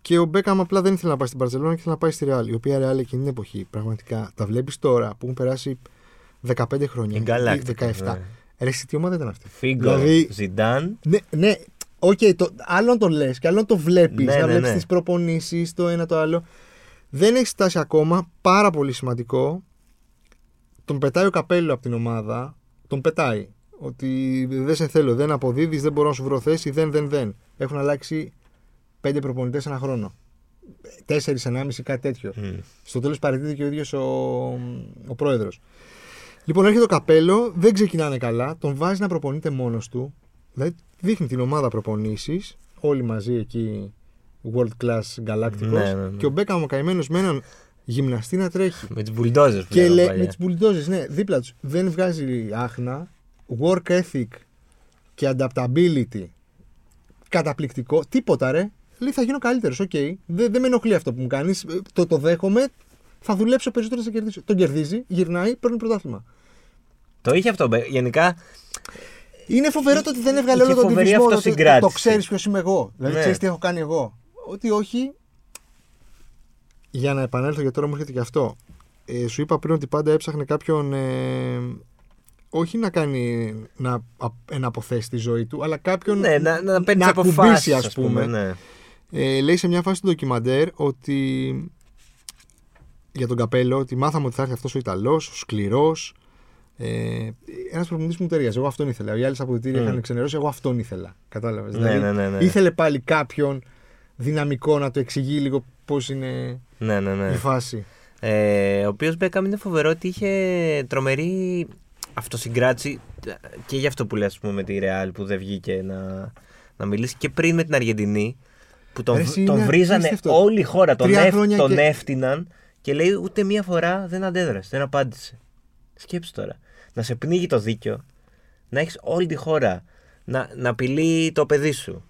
Και ο Μπέκαμ απλά δεν ήθελε να πάει στην Μπαρτσελόνα και ήθελε να πάει στη Ρεάλ. Η οποία Ρεάλ εκείνη την εποχή πραγματικά τα βλέπεις τώρα που έχουν περάσει 15 χρόνια. Η ή Galacticos, 17. ναι. Ρε, εσύ τι ομάδα ήταν αυτή; Φίγκο, Δηλαδή- Ζιντάν. Ναι, ναι. Οκ, το, άλλο να το λες και άλλο να το βλέπεις. Ναι, να ναι, βλέπεις ναι. τις προπονήσεις, το ένα το άλλο. Δεν έχει φτάσει ακόμα. Πάρα πολύ σημαντικό. Τον πετάει ο καπέλο από την ομάδα. Τον πετάει. Ότι δεν σε θέλω, δεν αποδίδεις, δεν μπορώ να σου βρω θέση, δεν, δεν, δεν. Έχουν αλλάξει πέντε προπονητές ένα χρόνο. Τέσσερις, ενάμιση, κάτι τέτοιο. Μμ. Στο τέλος παραιτείται και ο ίδιος ο, ο πρόεδρος. Λοιπόν, έρχεται το καπέλο, δεν ξεκινάνε καλά, τον βάζει να προπονείται μόνος του. Δηλαδή, δείχνει την ομάδα προπονήσεις, όλοι μαζί εκεί, world class galacticos. Ναι, ναι, ναι. Και ο Μπέκαμ ο καημένος με έναν γυμναστή να τρέχει. Με τις μπουλντόζες που και λέγαμε λέ, παλιά. με τις μπουλντόζες, ναι, δίπλα τους. Δεν βγάζει άχνα. Work ethic και adaptability. Καταπληκτικό. Τίποτα ρε. Λέει θα γίνω καλύτερος. Οκ. Δεν, δεν με ενοχλεί αυτό που μου κάνεις. Το, το δέχομαι. Θα δουλέψω περισσότερο να σε κερδίσω. Τον κερδίζει, γυρνάει, παίρνει πρωτάθλημα. Το είχε αυτό. Μπε- Γενικά Είναι φοβερό το ότι δεν έβγαλε Είχε όλο τον φοβερή ντιβισμό. Το, το, αυτοσυγκράτηση. το ξέρεις ποιος είμαι εγώ. Δηλαδή Ναι. ξέρεις τι έχω κάνει εγώ. Ότι όχι. Για να επανέλθω, γιατί τώρα μου έρχεται και αυτό. Ε, σου είπα πριν ότι πάντα έψαχνε κάποιον. Ε, όχι να κάνει να α- να αποθέσει τη ζωή του, αλλά κάποιον ναι, να, να παίρνει να αποφάσεις. ακουμπήσει, ας πούμε. Ναι. Ε, λέει σε μια φάση του ντοκιμαντέρ ότι για τον καπέλο ότι μάθαμε ότι θα έρθει αυτός ο Ιταλός, ο σκληρός. Ε, Ένας προπονητής μου ταιριάζει. Εγώ αυτόν ήθελα. Οι άλλε αποδητήρια Mm. είχαν ξενερώσει. Εγώ αυτόν ήθελα. Κατάλαβες. Ναι, ναι, ναι, ναι. Ήθελε πάλι κάποιον δυναμικό να το εξηγεί λίγο πώς είναι ναι, ναι, ναι. η φάση. Ε, ο οποίος Μπέκαμ είναι φοβερό ότι είχε τρομερή αυτοσυγκράτηση και για αυτό που λέει ας πούμε, με τη Ρεάλ που δεν βγήκε να, να μιλήσει και πριν με την Αργεντινή. που τον, Ρε, εσύ τον είναι βρίζανε απίστευτο. όλη η χώρα. Τον, Τρία εφ, χρόνια τον και- έφτυναν και λέει ούτε μία φορά δεν αντέδρασε, δεν απάντησε. Σκέψου τώρα. Να σε πνίγει το δίκιο, να έχεις όλη τη χώρα, να, να απειλεί το παιδί σου,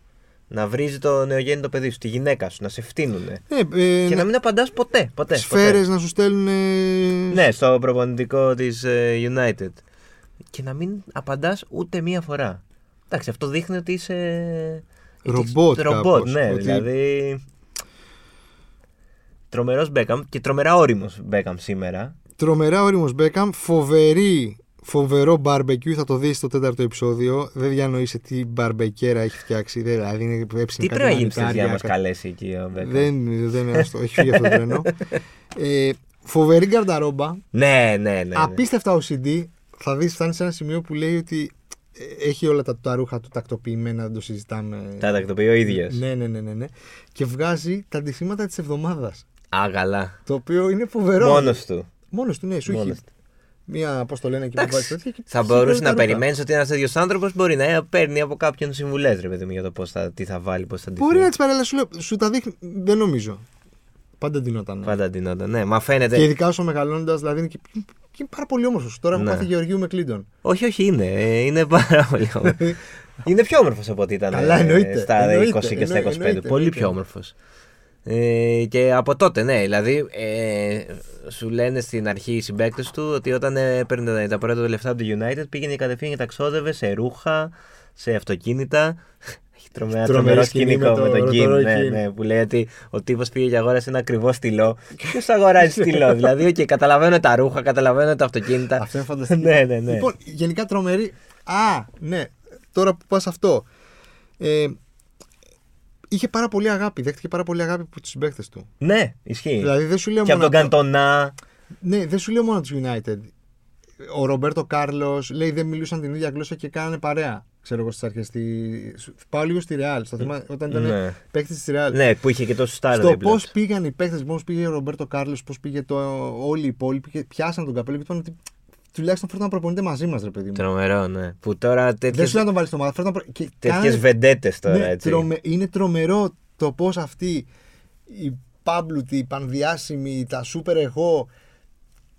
να βρίζει το νεογέννητο παιδί σου, τη γυναίκα σου, να σε φτύνουνε. Ε, ε, Και να μην απαντάς ποτέ. ποτέ Σφαίρες ποτέ. να σου στέλνουν. Ναι, στο προπονητικό της United. Και να μην απαντάς ούτε μία φορά. Εντάξει, αυτό δείχνει ότι είσαι. Ρομπότ Ρομπότ, κάπως, ναι, ότι- δηλαδή. Τρομερός Μπέκαμ και τρομερά όριμος Μπέκαμ σήμερα. Τρομερά όριμος Μπέκαμ. Φοβερή, φοβερό μπαρμπεκιού. Θα το δεις στο τέταρτο επεισόδιο. Δεν διανοείσαι τι μπαρμπεκέρα έχει φτιάξει. Δεν- Δηλαδή είναι έψηνε Τι πρέπει να γίνει στη για να μας καλέσει εκεί ο Μπέκαμ; Δεν, δεν είναι αυτό. Έχει φύγει αυτό το τρένο. Ε, φοβερή γκαρνταρόμπα. Ναι, ναι, ναι. ναι. Απίστευτα OCD. Θα δεις, φτάνει σε ένα σημείο που λέει ότι ε, έχει όλα τα, τα ρούχα του τακτοποιημένα, δεν το συζητάμε. Τα τακτοποιεί ο ίδιος. Ναι, ναι, ναι, ναι, ναι. Και βγάζει τα ντυσίματα της εβδομάδας. Α, καλά. Το οποίο είναι φοβερό. Μόνος του. Μόνος του, ναι, σου έχει Μόνος του. μία, πώς το λένε εκεί που Εντάξει. βάζεις τέτοια. και Θα έχει μπορούσε όλα τα να ρούχα. περιμένεις ότι ένας τέτοιος άνθρωπος μπορεί να παίρνει από κάποιον συμβουλές, ρε παιδί μου, για το πώς θα, τι θα βάλει, πώς θα αντιθεί. Μπορεί να τις παρέλα σου, λέω, σου τα δείχνει. Δεν νομίζω. Πάντα ντυνόταν. Πάντα ντυνόταν. Ναι, μα φαίνεται. Και ειδικά όσο μεγαλώνοντας, δηλαδή είναι και, και είναι πάρα πολύ όμορφος. Τώρα έχω Ναι. πάθει Γεωργίου με Κλίντον. Όχι, όχι, είναι. Ε, Είναι πάρα πολύ όμορφος. είναι πιο όμορφος από ό,τι ήταν Καλά, ε, εννοείται, στα εννοείται, 20 και στα 25. εννοείται, εννοείται, πολύ εννοείται. πιο όμορφος. Ε, και από τότε, ναι, δηλαδή ε, σου λένε στην αρχή οι συμπαίκτες του ότι όταν ε, έπαιρνε τα πρώτα του λεφτά από το United πήγαινε κατευθείαν και τα ξόδευε σε ρούχα, σε αυτοκίνητα. Έχει τρομερά, Τρομερή τρομερό σκηνή σκηνικό με με το τον Κιν. ροτορό Ναι, Κιν. ναι, που λέει ότι ο τύπος πήγε και αγόρασε ένα ακριβό στυλό. Ποιος αγοράζει στυλό, δηλαδή, και καταλαβαίνω τα ρούχα, καταλαβαίνω τα αυτοκίνητα. Αυτό είναι φανταστικό. ναι, ναι, ναι. Λοιπόν, γενικά τρομερή. Α, ναι. Τώρα που πας αυτό. Ε, είχε πάρα πολύ αγάπη. Δέχτηκε πάρα πολύ αγάπη από τους συμπαίκτε του. ναι, ισχύει. Δηλαδή δεν σου λέω και από μόνο. τον Καντονά. Ναι, δεν σου λέω μόνο τους United. Ο Ρομπέρτο Κάρλος λέει δεν μιλούσαν την ίδια γλώσσα και κάνανε παρέα. Ξέρω εγώ στις αρχές. Στη... Πάω λίγο στη Real. Στο θέμα, όταν ήταν Ναι. παίκτης της Real. Ναι, που είχε και τόσο στάρ Στο δίπλα πώς του. πήγαν οι παίκτες, πώς πήγε ο Ρομπέρτο Κάρλος, πώς πήγε το, όλοι οι υπόλοιποι, και πιάσαν τον καπέλο και είπαν ότι τουλάχιστον φέρνουν να προπονείται μαζί μας, ρε παιδί μου. Τρομερό, ναι. Που τώρα Δεν τέτοιες, σου λέω να τον βάλεις στο μάτι. φέρνουν να προ- και τέτοιες κάνανε- βεντέτες τώρα, Ναι, έτσι. τρομε- Είναι τρομερό το πώς αυτοί οι πάμπλουτοι, οι πανδιάσημοι, τα σούπερ εγώ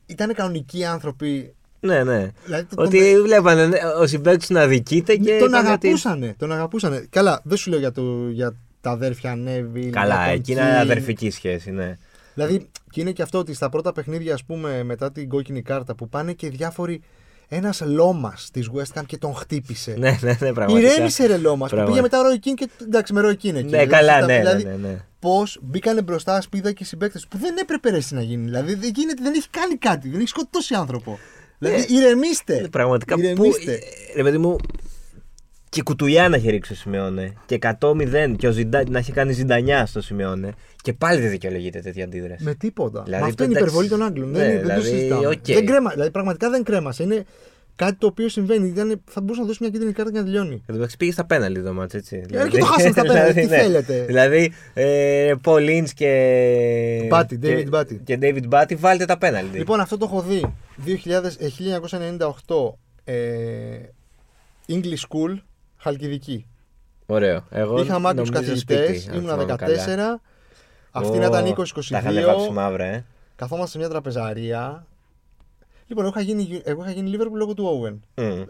ήταν κανονικοί άνθρωποι. Ναι, ναι. Δηλαδή, το- Ότι τον- βλέπανε ναι, ο συμπαίκτης να δικείται και τον είπαν ότι- αγαπούσανε, τον αγαπούσανε. Καλά, δεν σου λέω για, το, για τα αδέρφια Νέβιλ. Καλά, για τον εκεί είναι Κιν. αδερφική σχέση, ναι. Δηλαδή, και είναι και αυτό ότι στα πρώτα παιχνίδια, ας πούμε, μετά την κόκκινη κάρτα που πάνε και διάφοροι. Ένας Λόμας της West Ham και τον χτύπησε. Ναι, ναι, ναι, πραγματικά. Ηρέμησε ρε Λόμας. Που Πραγματικά. πήγε μετά ο Roy Keane και εντάξει με Roy Keane εκεί. Ναι, καλά, ναι, ναι, δηλαδή, ναι, ναι. Πώς μπήκανε μπροστά ασπίδα και συμπαίκτες που δεν έπρεπε ρε, εσύ να γίνει. Δηλαδή δεν γίνεται, δεν έχει κάνει κάτι, δεν έχει σκοτώσει άνθρωπο. Δηλαδή ηρεμήστε. Ε, Πραγματικά που. Ηρεμήστε. Ρε παιδί μου, και κουτουλιά να έχει ρίξει ο Σιμεώνε. Και 100-0 και ο Ζιντα... να έχει κάνει ζιντανιά στο Σιμεώνε. Και πάλι δεν δικαιολογείται τέτοια αντίδραση. Με τίποτα. Δηλαδή, Μα αυτό είναι η εντάξει, υπερβολή των Άγγλων. ναι, δεν, είναι- δεν δηλαδή, το συζητάμε. οκ. Δεν κρέμα, δηλαδή πραγματικά δεν κρέμασε. Είναι κάτι το οποίο συμβαίνει. Ήταν, θα μπορούσε να δώσει μια κίτρινη κάρτα και να τελειώνει. Εν τω μεταξύ πήγε στα πέναλτι το μάτς, έτσι. Ε, και το χάσαμε στα πέναλτι, τι ναι. θέλετε. Δηλαδή, ε, Paul Ince και. Μπάτι, και- David Μπάτι. Και David Μπάτι, βάλτε τα πέναλτι. Λοιπόν, αυτό το έχω δει. 2000, ε, 1998 ε, English School, Χαλκιδική. Ωραίο. Εγώ Είχα μάγκου νομίζω καθηγητές, σπίτι, αν ήμουνα θυμάμαι 14. καλά. Αυτή Ω, να ήταν Τα είχαν βάψει 20-22. μαύρα, ε. Καθόμαστε σε μια τραπεζαρία. Λοιπόν, εγώ είχα γίνει, εγώ είχα γίνει Liverpool λόγω του Owen. Μμ.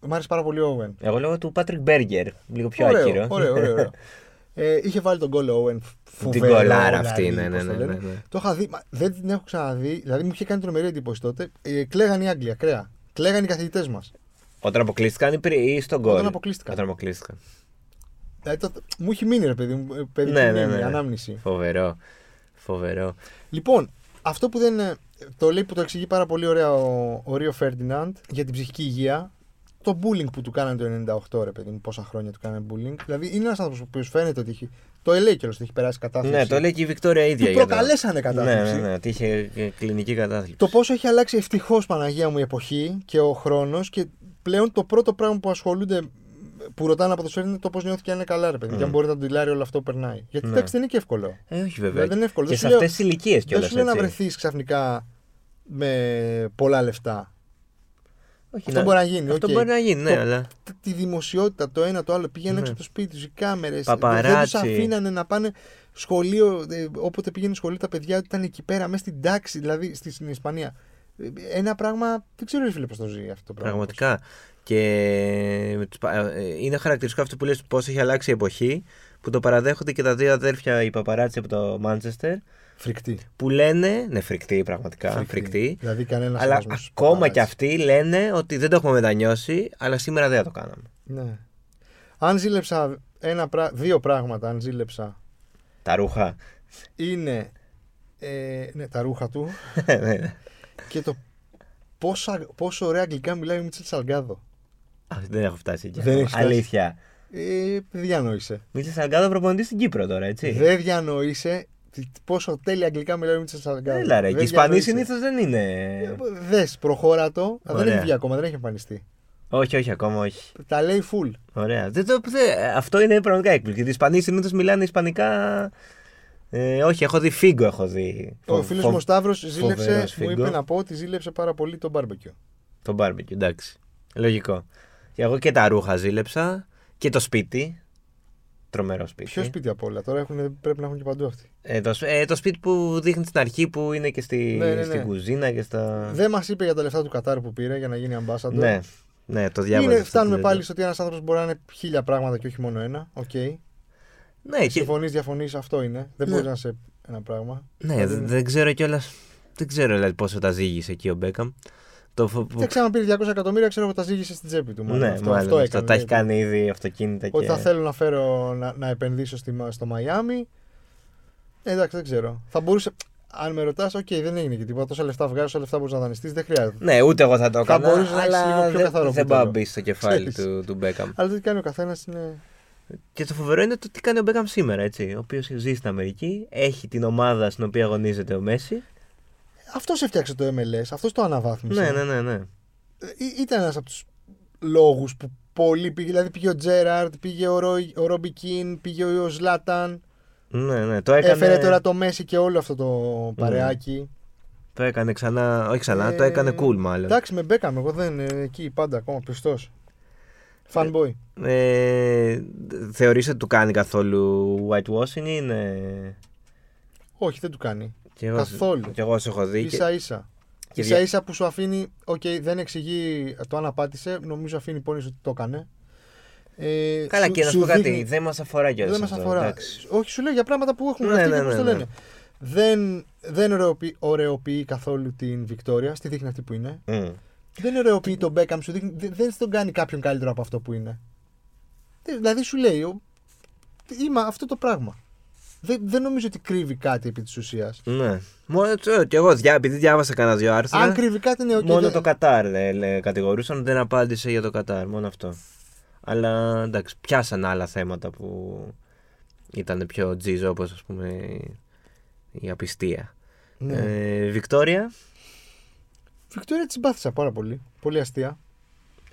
Μ' άρεσε πάρα πολύ ο Owen. Εγώ λόγω του Patrick Berger. Λίγο πιο ωραίο, άκυρο. Ωραίο, ωραίο, ωραίο. ε, είχε βάλει τον γκολ ο Owen. Την Φοβερό, γκολάρα αυτή, δηλαδή, ναι, πώς ναι, το ναι, λένε. ναι, ναι. Το είχα δει, μα δεν την έχω ξαναδεί. Δηλαδή μου είχε κάνει τρομερή εντύπωση τότε. Ε, κλαίγαν οι Άγγλοι, ακραία. Κλαίγαν οι καθηγητές μας. Όταν αποκλείστηκαν ή, πριν, ή στον γκολ. Όταν αποκλείστηκαν. Όταν αποκλείστηκαν. Δηλαδή, το, μου έχει μείνει ρε παιδί μου. ε, Παιδί Ναι, ναι, ναι, ναι. ανάμνηση. Φοβερό. Φοβερό. Λοιπόν, αυτό που δεν. Ε, Το λέει που το εξηγεί πάρα πολύ ωραία ο, ο Ρίο Φέρντιναντ για την ψυχική υγεία. Το bullying που του κάνανε το 98, ρε παιδί μου, πόσα χρόνια του κάνανε bullying. Δηλαδή είναι ένας άνθρωπος ο οποίος φαίνεται ότι έχει. Το λέει κιόλας ότι έχει περάσει κατάθλιψη. Ναι, το λέει και η Βικτόρια ίδια. Του για το- προκαλέσανε κατάθλιψη. Ναι, ναι, ναι, ότι είχε ε, κλινική κατάθλιψη. Το πόσο έχει αλλάξει ευτυχώς Παναγία μου η εποχή και ο χρόνος και πλέον το πρώτο πράγμα που ασχολούνται που ρωτάνε από το σφαίρι είναι το πώς νιώθει και αν είναι καλά, ρε παιδί. Και αν μπορεί να του ντιλάρει όλο αυτό που περνάει. Γιατί Ναι. εντάξει δεν είναι και εύκολο. Ε, όχι βέβαια. Δηλαδή, δεν είναι εύκολο. Και Δεν σε σου λέω- αυτές τις ηλικίες Δεν κιόλας. σου λέει να βρεθείς ξαφνικά με πολλά λεφτά. Όχι, Αυτό μπορεί να γίνει. Αυτό οκ. μπορεί να γίνει, ναι, Το- αλλά. Τ- Τη δημοσιότητα, το ένα το άλλο. Πήγαινε Ναι. έξω από το σπίτι του, οι κάμερες. Δεν Παπαράτσι. τους αφήνανε να πάνε σχολείο. ε, Όποτε πήγαινε σχολείο, τα παιδιά ήταν εκεί πέρα, μέσα στην τάξη, δηλαδή στη- στην Ισπανία. Ε, Ένα πράγμα. Δεν ξέρω, ρε φίλε, πώς το ζει αυτό το πράγμα. Πραγματικά. Και με τους πα- ε, είναι χαρακτηριστικό αυτό που λες πώς έχει αλλάξει η εποχή που το παραδέχονται και τα δύο αδέρφια οι παπαράτσι από το Μάντσεστερ Φρικτή. που λένε, ναι φρικτή πραγματικά, φρικτή, Δηλαδή κανένας αλλά ακόμα και αυτοί λένε ότι δεν το έχουμε μετανιώσει αλλά σήμερα δεν θα το κάναμε. Ναι. Αν ζήλεψα ένα, πρά- δύο πράγματα, αν ζήλεψα, Τα ρούχα. είναι ε, ναι, τα ρούχα του Ναι. και το πόσο, πόσο ωραία αγγλικά μιλάει ο Μίτσελ Σαλγκάδο. Α, δεν έχω φτάσει εκεί. Δεν έχεις φτάσει. Αλήθεια. Ε, δεν διανοείσαι. Μίλησε Σαλγκάδο προπονητή στην Κύπρο τώρα, έτσι. Δεν διανοείσαι τι- πόσο τέλεια αγγλικά μιλάει ο Μίτσελ Σαλγκάδο. Έλα ρε, Δεν και οι Ισπανοί διανοείσαι. συνήθως δεν είναι. Δες, προχώρα το. Α, Δεν Ωραία. έχει βγει ακόμα, δεν έχει εμφανιστεί. όχι, όχι, ακόμα όχι. Τα λέει full. Ωραία. Δεν το, δεν- αυτό είναι πραγματικά έκπληξη. Γιατί οι Ισπανοί συνήθως μιλάνε Ισπανικά. Ε, όχι, έχω δει Φίγκο, έχω δει. Ο Φο- φίλος φο- μου ο Σταύρος ζήλεψε, φοβερός μου Φίγκο. είπε να πω ότι ζήλεψε πάρα πολύ το barbecue. Το barbecue, εντάξει. Λογικό. Και εγώ και τα ρούχα ζήλεψα και το σπίτι. Τρομερό σπίτι. Ποιο σπίτι απ' όλα, τώρα έχουν, πρέπει να έχουν και παντού αυτοί. Ε, το, σ- ε, το σπίτι που δείχνει στην αρχή που είναι και στη, Ναι, ναι, ναι. στην κουζίνα και στα. Δεν μας είπε για τα λεφτά του Κατάρ που πήρε για να γίνει ambassador. Ναι, ναι, το διάβαζα. Είναι, αυτό φτάνουμε το- πάλι στο ότι ένας άνθρωπος μπορεί να είναι χίλια πράγματα και όχι μόνο ένα. Οκ. Ναι, και, Συμφωνείς, διαφωνείς, αυτό είναι. Δεν Ναι. μπορείς να είσαι ένα πράγμα. ναι Δηλαδή, δεν, δεν ξέρω κιόλα. Δεν ξέρω δηλαδή, πόσο τα ζύγισε εκεί ο Μπέκαμ. Το, φο- που- Δεν ξαναπήρε 200 εκατομμύρια, ξέρω εγώ τα ζύγισε στην τσέπη του. μάλλον. ναι, αυτό, μάλλον, αυτό αυτό, έκανε. τα έχει δηλαδή. κάνει ήδη αυτοκίνητα Ότι και. θα θέλω να φέρω να, να επενδύσω στη, στο Μαϊάμι. Ε, εντάξει, δεν ξέρω. Θα μπορούσε. Αν με ρωτάς, οκ, δεν έγινε και τίποτα. Τόσα λεφτά βγάζεις, τόσα λεφτά μπορείς να δανειστείς, δεν χρειάζεται. Ναι, ούτε εγώ θα το Θα έκανα. μπορούσες να έχεις λίγο αλλά πιο δεν, καθαρό δεν πάω να κούτελο. μπει στο κεφάλι Ξέρεις. του, του Μπέκαμ. Αλλά το τι κάνει ο καθένας είναι. Και το φοβερό είναι το τι κάνει ο Μπέκαμ σήμερα, έτσι. Ο οποίος ζει στην Αμερική, έχει την ομάδα στην οποία αγωνίζεται ο Μέση. Αυτός έφτιαξε το MLS, αυτός το αναβάθμισε. Ναι, ναι, ναι. ναι. Ε, ήταν ένας από τους λόγους που πολλοί πήγε. Δηλαδή πήγε ο Τζέραρτ, πήγε ο, Ρο, ο Ρόμπι Κιν, πήγε ο Ζλάταν. ναι, ναι. Το έκανε, Έφερε τώρα το Μέση και όλο αυτό το παρεάκι. το έκανε ξανά. Όχι ξανά, Ε, το έκανε cool μάλλον. Εντάξει, με Μπέκαμ, εγώ δεν είναι εκεί πάντα ακόμα πιστός. Fanboy. Ε, θεωρείς ότι του κάνει καθόλου whitewashing ή είναι. Όχι, δεν του κάνει. Κι εγώ, Καθόλου. Κι εγώ σε έχω δει. και- σα ίσα. και Ίσα δια- ίσα που σου αφήνει, οκ, δεν εξηγεί το αν απάτησε, νομίζω αφήνει υπόνοιες ότι το έκανε. Ε, Καλά, σου- και να σου σου πω κάτι, δείχνει- δεν μας αφορά κιόλας. Δεν μας αφορά. Όχι, σου λέω για πράγματα που έχουν Ναι, γραφτεί ναι, και πώς ναι, το ναι. λένε. Δεν, δεν ωραιοποιεί, ωραιοποιεί καθόλου την Βικτόρια, στη δείχνει αυτή που είναι. Δεν ωραιοποιεί τον Μπέκαμ, σου δείχνει, δεν, δεν τον κάνει κάποιον καλύτερο από αυτό που είναι. Δεν- Δηλαδή σου λέει, ο, είμαι αυτό το πράγμα. Δεν, δεν νομίζω ότι κρύβει κάτι επί της ουσίας. Ναι. Μόνο το, κι εγώ διά, επειδή διάβασα κανένα δύο άρθρα. Αν κρύβει κάτι, είναι οκ. μόνο δεν- το Κατάρ λέ, λέ, κατηγορούσαν, δεν απάντησε για το Κατάρ. Μόνο αυτό. Αλλά εντάξει, πιάσαν άλλα θέματα που ήταν πιο τζίζο, όπως ας πούμε η- η απιστία. Ναι. Ε, Βικτόρια. Βικτόρια τη συμπάθησα πάρα πολύ. Πολύ αστεία.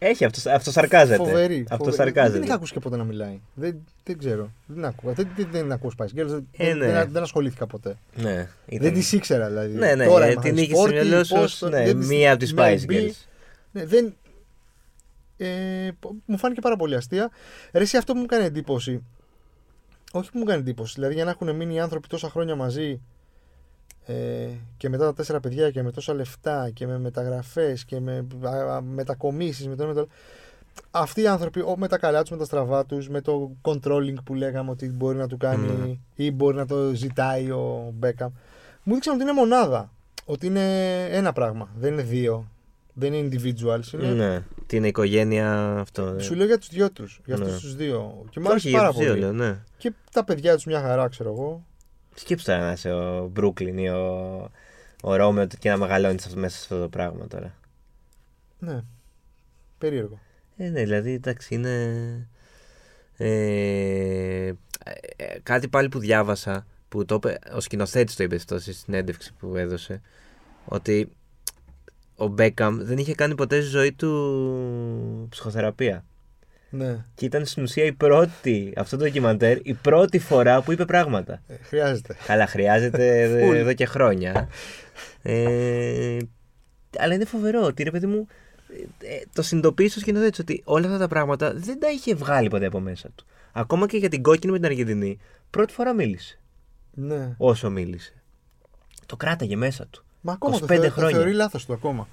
Έχει, αυτό, αυτό σαρκάζεται. Φοβερή. Αυτό φοβερή. σαρκάζεται. Δεν την ακούσει και ποτέ να μιλάει. Δεν, δεν ξέρω. Δεν ακούω. Δεν, δεν, δεν ακούω Spice Girls. Δεν, Ε, ναι. δεν, δεν ασχολήθηκα ποτέ. Ναι, ήταν... Δεν τις ήξερα δηλαδή. Ναι, ναι, Τώρα ε, είμαι την high είχε στο sporty, μυαλό σου πώς ως, το- ναι, δεν τις- μία από τις Spice maybe. Girls. Ναι, δεν... Ε, μου φάνηκε πάρα πολύ αστεία. Ρε, εσύ αυτό που μου κάνει εντύπωση. Όχι που μου κάνει εντύπωση. Δηλαδή για να έχουν μείνει οι άνθρωποι τόσα χρόνια μαζί ε, και μετά τα τέσσερα παιδιά και με τόσα λεφτά και με μεταγραφές και με α, α, μετακομίσεις με το ένα με το άλλο. Αυτοί οι άνθρωποι ο, με τα καλά τους, με τα στραβά τους, με το controlling που λέγαμε ότι μπορεί να του κάνει Ναι. ή μπορεί να το ζητάει ο Μπέκαμ. Μου δείξαν ότι είναι μονάδα. Ότι είναι ένα πράγμα. Δεν είναι δύο. Δεν είναι individuals. Είναι... Ναι, την οικογένεια αυτό. ναι. Σου λέω για τους δυο τους. Για Ναι. αυτούς τους δύο. Και μου Και άρεσε όχι, πάρα για τους δύο, πολύ. λέω, ναι. Και τα παιδιά τους μια χαρά, ξέρω εγώ. Σκέψτε τώρα να είσαι ο Μπρούκλιν ή ο, ο Ρόμεο και να μεγαλώνεις μέσα σε αυτό το πράγμα τώρα. Ναι. Περίεργο. Ε, ναι, δηλαδή εντάξει είναι. Ε, ε, κάτι πάλι που διάβασα που το είπε, ο σκηνοθέτης το είπε αυτό στη συνέντευξη που έδωσε ότι ο Μπέκαμ δεν είχε κάνει ποτέ στη ζωή του ψυχοθεραπεία. Ναι. Και ήταν στην ουσία η πρώτη, αυτό το ντοκιμαντέρ, η πρώτη φορά που είπε πράγματα. Ε, χρειάζεται. Καλά, χρειάζεται Full. εδώ- εδώ και χρόνια. Ε, αλλά είναι φοβερό ότι ρε παιδί μου, ε, το συνειδητοποίησε ο σκηνοθέτη ότι όλα αυτά τα πράγματα δεν τα είχε βγάλει ποτέ από μέσα του. Ακόμα και για την κόκκινη με την Αργεντινή, πρώτη φορά μίλησε. Ναι. Όσο μίλησε. Το κράταγε μέσα του. Μα ακόμα 25 το, θεωρεί, χρόνια. το θεωρεί λάθος του ακόμα.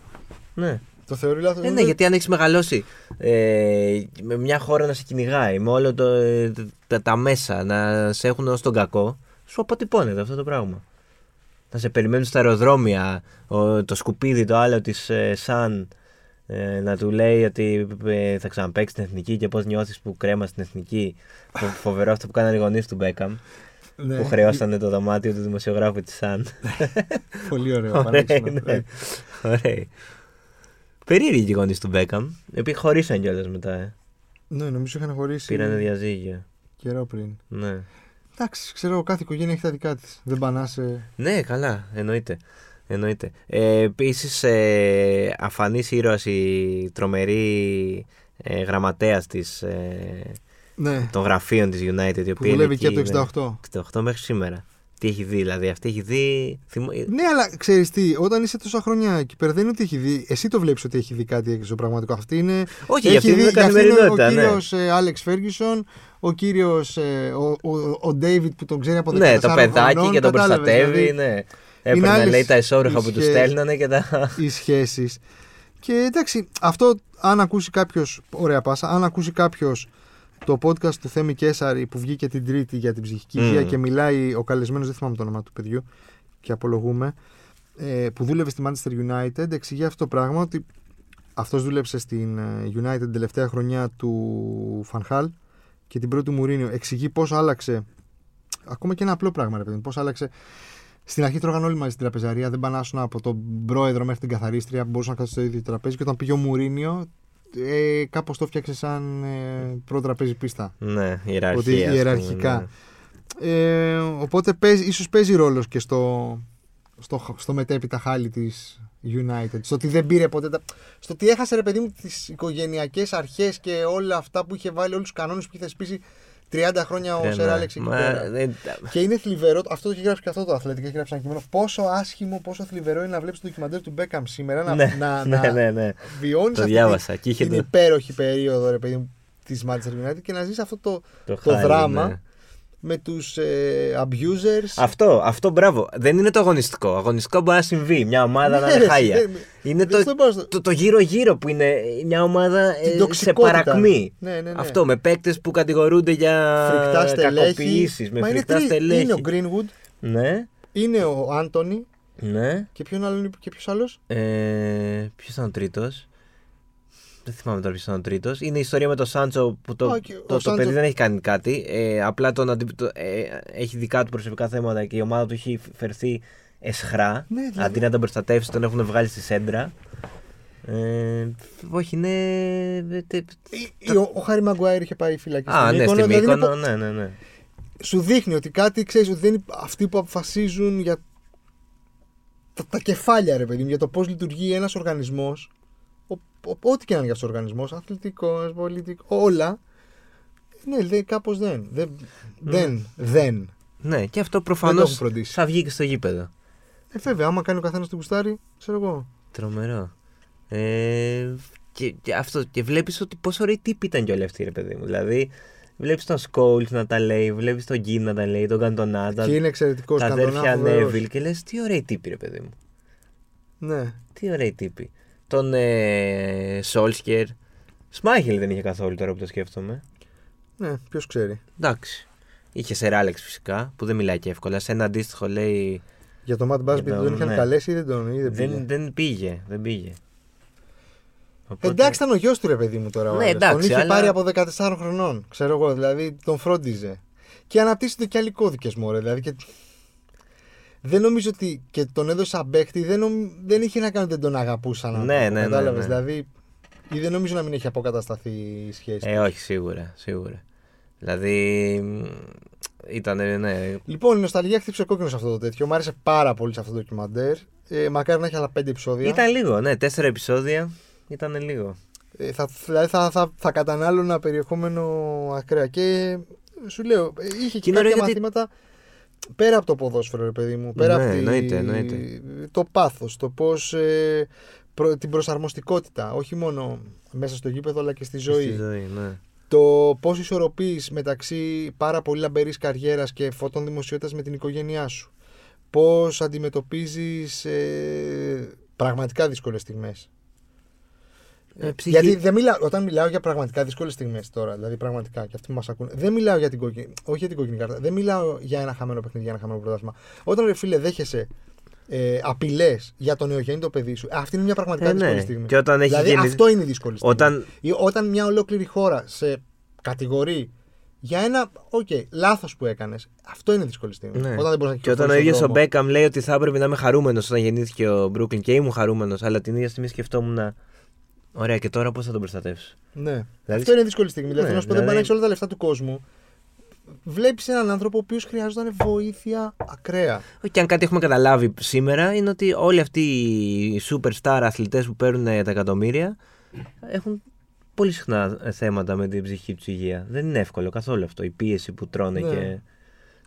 Ναι. Το θεωρεί λάθος. Ε, ναι, γιατί αν έχεις μεγαλώσει ε, με μια χώρα να σε κυνηγάει, με όλα το, ε, τα, τα μέσα να σε έχουν ως τον κακό, σου αποτυπώνεται αυτό το πράγμα. Να σε περιμένουν στα αεροδρόμια ο, το σκουπίδι το άλλο της ε, Σαν ε, να του λέει ότι ε, θα ξαναπέξει την εθνική και πώς νιώθεις που κρέμα στην εθνική. Φο- Φοβερό αυτό που κάνανε οι γονείς του Μπέκαμ. Ναι. Που χρεώσανε το δωμάτιο του δημοσιογράφου της Σαν. Πολύ ωραίο. Ωραία, παράξενο. ναι. Ωραία. Περίεργοι οι γονεί του Μπέκαμ. Οι οποίοι χωρίσαν κιόλα μετά. Ε. Ναι, νομίζω είχαν χωρίσει Πήρανε διαζύγιο. καιρό πριν. Ναι. Εντάξει, ξέρω, κάθε οικογένεια έχει τα δικά της. Δεν πάνε σε. Ναι, καλά, εννοείται. εννοείται. Ε, Επίσης, ε, αφανής ήρωας η τρομερή ε, γραμματέας της, ε, Ναι, των γραφείων της United. Η που οποία δουλεύει είναι και εκεί, από το 68. 68 μέχρι σήμερα. Τι έχει δει, δηλαδή. Αυτή έχει δει. θυμο- Ναι, αλλά ξέρεις τι, όταν είσαι τόσα χρόνια εκεί πέρα, δεν είναι ότι έχει δει. Εσύ το βλέπεις ότι έχει δει κάτι έξω πραγματικό. Αυτή είναι. Όχι, για αυτή είναι για αυτή είναι καθημερινότητα. Ο ναι. κύριος Άλεξ Φέργισον, ο κύριος. ο, ο, ο Ντέιβιτ που τον ξέρει από 14 Ναι, το παιδάκι χρονών, και τον κατάλαβες, προστατεύει. δηλαδή, ναι. Έπαιρνε άλλες λέει τα εσόρουχα που τους οι σχέ- στέλνανε και τα. οι σχέσεις. Και εντάξει, αυτό αν ακούσει κάποιος. Ωραία πάσα. Αν ακούσει κάποιος το podcast του Θέμη Κέσαρη που βγήκε την Τρίτη για την ψυχική Μμμ. υγεία και μιλάει ο καλεσμένος, δεν θυμάμαι το όνομα του παιδιού και απολογούμε, ε, που δούλευε στη Manchester United, εξηγεί αυτό το πράγμα ότι αυτός δούλεψε στην ε, United την τελευταία χρονιά του Φανχάλ και την πρώτη του Μουρίνιο. Εξηγεί πώς άλλαξε. Ακόμα και ένα απλό πράγμα, ρε παιδί μου. Πώς άλλαξε. Στην αρχή τρώγαν όλοι μαζί στην τραπεζαρία. Δεν πανάσουν από τον πρόεδρο μέχρι την καθαρίστρια που μπορούσαν να κάτσουν στο ίδιο τραπέζι. Και όταν πήγε ο Μουρίνιο, ε, κάπως το φτιάξε σαν ε, πρώτο τραπέζι πίστα. Ναι, ιεραρχία. Ότι ας πούμε, ιεραρχικά. ναι. Ε, οπότε παίζει, ίσως παίζει ρόλος και στο, στο, στο μετέπειτα χάλι της United. Στο ότι δεν πήρε ποτέ τα... Στο ότι έχασε ρε παιδί μου τις οικογενειακές αρχές και όλα αυτά που είχε βάλει, όλους τους κανόνες που είχε θεσπίσει 30 χρόνια ο Ναι, Σερ ναι. Άλεξ εκεί Μα, πέρα. δεν- Και είναι θλιβερό, αυτό το έχει γράψει και αυτό το αθλητικό, έχει γράψει ένα κείμενο. Πόσο άσχημο, πόσο θλιβερό είναι να βλέπεις το ντοκιμαντέρ του Μπέκαμ σήμερα να, Ναι, να, ναι, να ναι, ναι. βιώνεις Το διάβασα. Και είχε την το, υπέροχη περίοδο ρε παιδί μου της Manchester United και να ζεις αυτό το, το, το χάλι, δράμα ναι. Με τους ε, abusers. Αυτό, αυτό μπράβο. Δεν είναι το αγωνιστικό. Αγωνιστικό μπορεί να συμβεί. Μια ομάδα Ναι, να είναι ρε, χάλια. δεν- Είναι δεν το, στο πάω στο- το, το γύρω-γύρω που είναι μια ομάδα Την ε, σε τοξικότητα. παρακμή. Ναι, ναι, ναι. Αυτό με παίκτες που κατηγορούνται για φρικτά στελέχη. κακοποιήσεις, Με Μα είναι φρικτά τρεις. στελέχη. Είναι ο Greenwood, Ναι, είναι ο Άντωνη ναι. και ποιον άλλον και ποιος άλλος; Ε, ποιος ήταν ο τρίτος; Δεν θυμάμαι τώρα ποιος ήταν ο τρίτος. Είναι η ιστορία με τον Σάντσο που το, Α, και ο το, το Σάντσο- παιδί δεν έχει κάνει κάτι. Ε, απλά τον, αντι- το- ε, έχει δικά του προσωπικά θέματα και η ομάδα του έχει φερθεί εσχρά. Ναι, δηλαδή. Αντί να τον προστατεύσει, τον έχουν βγάλει στη σέντρα. Ε, όχι, είναι. ε, τε- Ή- ή Ο, ο Χάρη Μαγκουάιρ είχε πάει φυλακή Α, στην ναι, Μύκονο, στη δηλαδή είναι Μύκονο, πο- ναι, ναι, ναι. Σου δείχνει ότι κάτι ξέρεις ότι δεν είναι αυτοί που αποφασίζουν για τα, τα κεφάλια, ρε παιδί μου, για το πώς λειτουργεί ένας οργανισμός. Ό,τι και να είναι για αυτό ο οργανισμό, αθλητικός, πολιτικό, όλα. Ναι, δεν, κάπως δεν. Δεν, δεν, δεν. Ναι, και αυτό Δεν προφανώς το έχουν φροντίσει. θα βγει και στο γήπεδο. Ε, βέβαια, άμα κάνει ο καθένας την κουστάρι, ξέρω εγώ. Τρομερό. Ε, και, και, αυτό, και βλέπεις ότι πόσο ωραίοι τύποι ήταν κι όλοι αυτοί, ρε παιδί μου. Δηλαδή, βλέπεις τον Σκόλτ να τα λέει, βλέπεις τον Γκίν να τα λέει, τον Καντονά, τα, και είναι εξαιρετικός τα αδέρφια Νέβιλ και λες τι ωραίοι τύποι, ρε παιδί μου. Ναι. Τι ωραίοι τύποι. Τον ε, Σόλσκερ. Σμάχελ δεν είχε καθόλου τώρα που το σκέφτομαι. Ναι, ποιος ξέρει. Εντάξει. Είχε σε Ράλεξ φυσικά, που δεν μιλάει και εύκολα. Σε ένα αντίστοιχο λέει. Για το Matt Busby Για τον- τον είχαν ναι. καλέσει ή δεν τον ή δεν πήγε. Δεν, δεν πήγε. Δεν πήγε. Οπότε- Εντάξει, ήταν ο γιος του ρε παιδί μου τώρα. ο Ναι, άλλος. εντάξει, τον είχε αλλά- πάρει από 14 χρονών. Ξέρω εγώ, δηλαδή τον φρόντιζε. Και αναπτύσσονται και άλλοι κώδικες μωρέ. Δηλαδή και... Δεν νομίζω ότι και τον έδωσε σαν παίχτη, δεν, νομ- δεν είχε να κάνει ότι δεν τον αγαπούσαν. Ναι, ναι, ναι, Κατάλαβες, ναι. Δηλαδή, ή δεν νομίζω να μην έχει αποκατασταθεί η σχέση. Ε, όχι, σίγουρα, σίγουρα. Δηλαδή. Ήταν, ναι. Λοιπόν, η νοσταλγία χτύψε κόκκινος σε αυτό το τέτοιο. Μ' άρεσε πάρα πολύ σε αυτό το ντοκιμαντέρ. Ε, μακάρι να έχει άλλα πέντε επεισόδια. Ήταν λίγο, ναι. Τέσσερα επεισόδια. Ήταν λίγο. Ε, θα, δηλαδή θα, θα, θα κατανάλωνα περιεχόμενο ακραία. Και σου λέω, ε, είχε και είναι κάποια ωραίο γιατί- μαθήματα πέρα από το ποδόσφαιρο, ρε παιδί μου. Πέρα Ναι, από τη- εννοείται, εννοείται. το πάθος, το πώς, ε, προ- την προσαρμοστικότητα, όχι μόνο μέσα στο γήπεδο αλλά και στη ζωή. Στη ζωή, ναι. Το πώς ισορροπείς μεταξύ πάρα πολύ λαμπερής καριέρας και φωτών δημοσιότητας με την οικογένειά σου. Πώς αντιμετωπίζεις ε, πραγματικά δύσκολες στιγμές. Ε, ψυχή- Γιατί δεν μιλάω, όταν μιλάω για πραγματικά δύσκολες στιγμές τώρα, δηλαδή πραγματικά και αυτοί που μας ακούνε, δεν μιλάω για την κόκκινη, όχι για την κόκκινη κάρτα, δεν μιλάω για ένα χαμένο παιχνίδι, για ένα χαμένο πρωτάθλημα. Όταν ρε φίλε δέχεσαι ε, απειλές για το νεογέννητο παιδί σου, αυτή είναι μια πραγματικά Ε, ναι. δύσκολη στιγμή. Και όταν έχει δηλαδή γεννη- αυτό είναι η δύσκολη στιγμή. Όταν- Ή όταν μια ολόκληρη χώρα σε κατηγορεί για ένα, οκ, λάθος που έκανες, αυτό είναι δύσκολη στιγμή. Ναι. Όταν δεν μπορείς να Και όταν ο κυκλοφορείς ίδιος στον ο δρόμο. Μπέκαμ λέει ότι θα έπρεπε να είμαι χαρούμενος όταν γεννήθηκε ο Μπρούκλιν και ήμουν χαρούμενος, αλλά την ίδια στιγμή σκεφτόμουν. Ωραία, και τώρα πώς θα τον προστατεύσω. Ναι. Δηλαδή- Αυτό είναι δύσκολη στιγμή. Δηλαδή, Ναι, θέλω να σου πω, δεν δηλαδή- μπορεί να έχει όλα τα λεφτά του κόσμου. Βλέπεις έναν άνθρωπο ο οποίος χρειάζονταν βοήθεια ακραία. Όχι, και αν κάτι έχουμε καταλάβει σήμερα είναι ότι όλοι αυτοί οι superstar αθλητές που παίρνουν τα εκατομμύρια έχουν πολύ συχνά ε, θέματα με την ψυχική τους υγεία. Δεν είναι εύκολο καθόλου αυτό. Η πίεση που τρώνε Ναι. και.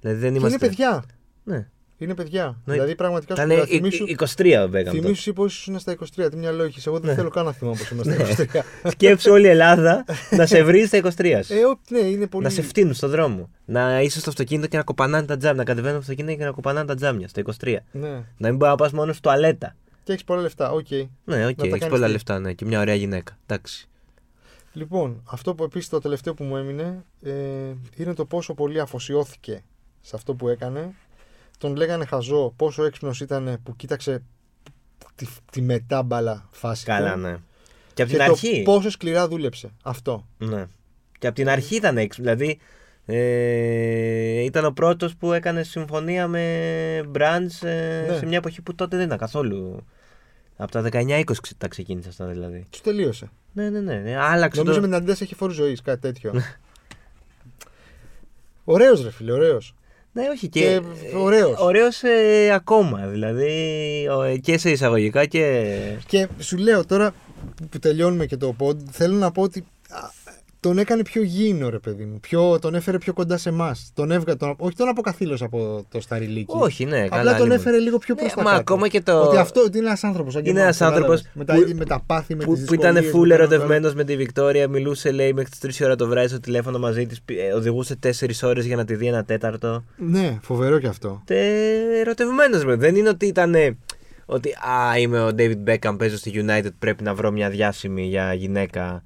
Δηλαδή δεν Και είμαστε. είναι παιδιά. Ναι. Είναι παιδιά. Ναι. Δηλαδή πραγματικά σου Ήταν λέω, ε- θυμήσου, 23 ο Μπέκαμ. τότε. θυμήσου πω ήσουν στα 23. Τι μυαλό έχεις. Εγώ δεν Ναι. θέλω καν να θυμάμαι πώ ήμουν στα 23. Σκέψου όλη η Ελλάδα να σε βρίζει στα 23 σου. ε, ό, ναι, είναι πολύ. Να σε φτύνουν στον δρόμο. Να είσαι στο αυτοκίνητο και να κοπανάνε τα τζάμια. Να κατεβαίνουν στο αυτοκίνητο και να κοπανάνε τα τζάμια στα 23. Ναι. Να μην μπορείς να πας μόνο στο τουαλέτα. Και έχεις πολλά λεφτά. Οκ. Ναι, οκ, τα έχεις κάνεις πολλά τι. λεφτά, ναι, και μια ωραία γυναίκα. Εντάξει. Λοιπόν, αυτό που επίσης το τελευταίο που μου έμεινε ε, είναι το πόσο πολύ αφοσιώθηκε σε αυτό που έκανε. Τον λέγανε χαζό πόσο έξυπνος ήταν που κοίταξε τη, τη μετάμπαλα φάση. Καλά, του ναι. Και από Και την το αρχή. πόσο σκληρά δούλεψε. Αυτό. Ναι. Και από την αρχή ήταν έξυπνος. Δηλαδή ε, ήταν ο πρώτος που έκανε συμφωνία με brands ε, Ναι. σε μια εποχή που τότε δεν ήταν καθόλου. Από τα 19-20 τα ξεκίνησε αυτά δηλαδή. Του τελείωσε. Ναι, ναι, ναι. ναι. Άλλαξε Νομίζω το... με την Adidas έχει φόρου ζωής, κάτι τέτοιο. Ωραίος ρε φίλε, ωραίος. Ναι, όχι. Και, Και ωραίος. Ωραίος ε, ακόμα. Δηλαδή ο, ε, και σε εισαγωγικά και. Και σου λέω τώρα που τελειώνουμε και το pod, θέλω να πω ότι α, τον έκανε πιο γήινο ρε παιδί μου. Πιο, τον έφερε πιο κοντά σε εμάς. Τον έβγα, τον, όχι τον αποκαθήλωσε από το σταριλίκι. Όχι, ναι, καλά. Απλά τον λοιπόν. έφερε λίγο πιο Ναι, προς τα μα κάτω. ακόμα και το- Ότι αυτό ότι είναι ένας άνθρωπος. Είναι ένας άνθρωπος με, τα, που- με τα πάθη, με που, τις που ήταν δυσκολίες, full με τα- ερωτευμένος με τη Βικτόρια, μιλούσε λέει μέχρι τις 3 ώρα το βράδυ στο τηλέφωνο μαζί της, οδηγούσε 4 ώρες για να τη δει ένα τέταρτο. Ναι, φοβερό κι αυτό. Τε ερωτευμένος, δεν είναι ότι ήταν. Ότι α, είμαι ο David Beckham, παίζω στη United, πρέπει να βρω μια διάσημη για γυναίκα ε,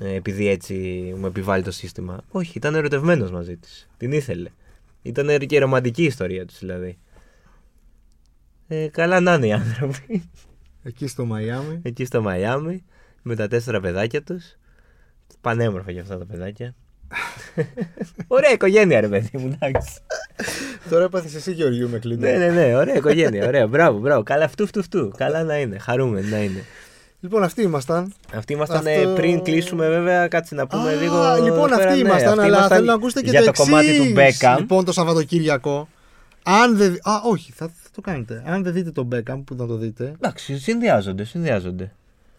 επειδή έτσι μου επιβάλλει το σύστημα. Όχι, ήταν ερωτευμένος μαζί της. Την ήθελε. Ήταν και ρομαντική η ιστορία του δηλαδή. Ε, καλά να είναι οι άνθρωποι. Εκεί στο Μαϊάμι. εκεί στο Μαϊάμι με τα τέσσερα παιδάκια τους Πανέμορφα και αυτά τα παιδάκια. ωραία οικογένεια, ρε παιδί μου, εντάξει. Τώρα έπαθες εσύ Γεωργίου με κλείνω. ναι, ναι, ναι, ωραία οικογένεια. Ωραία, μπράβο, μπράβο. Καλά, αυτού, αυτού, αυτού. Καλά να είναι. Χαρούμενοι να είναι. Λοιπόν, αυτοί ήμασταν. Αυτοί ήμασταν Αυτό- ε, πριν κλείσουμε, βέβαια, κάτσε να πούμε Α, λίγο. Λοιπόν, τώρα, αυτοί ναι, ήμασταν, αυτοί αλλά ήμασταν θέλω να ακούσετε και για το, το κομμάτι του εξής, Beckham. Λοιπόν, το Σαββατοκύριακο. Αν δεν. Α, όχι, θα, θα το κάνετε. Αν δεν δείτε τον Beckham, που θα το δείτε, Εντάξει, συνδυάζονται, συνδυάζονται.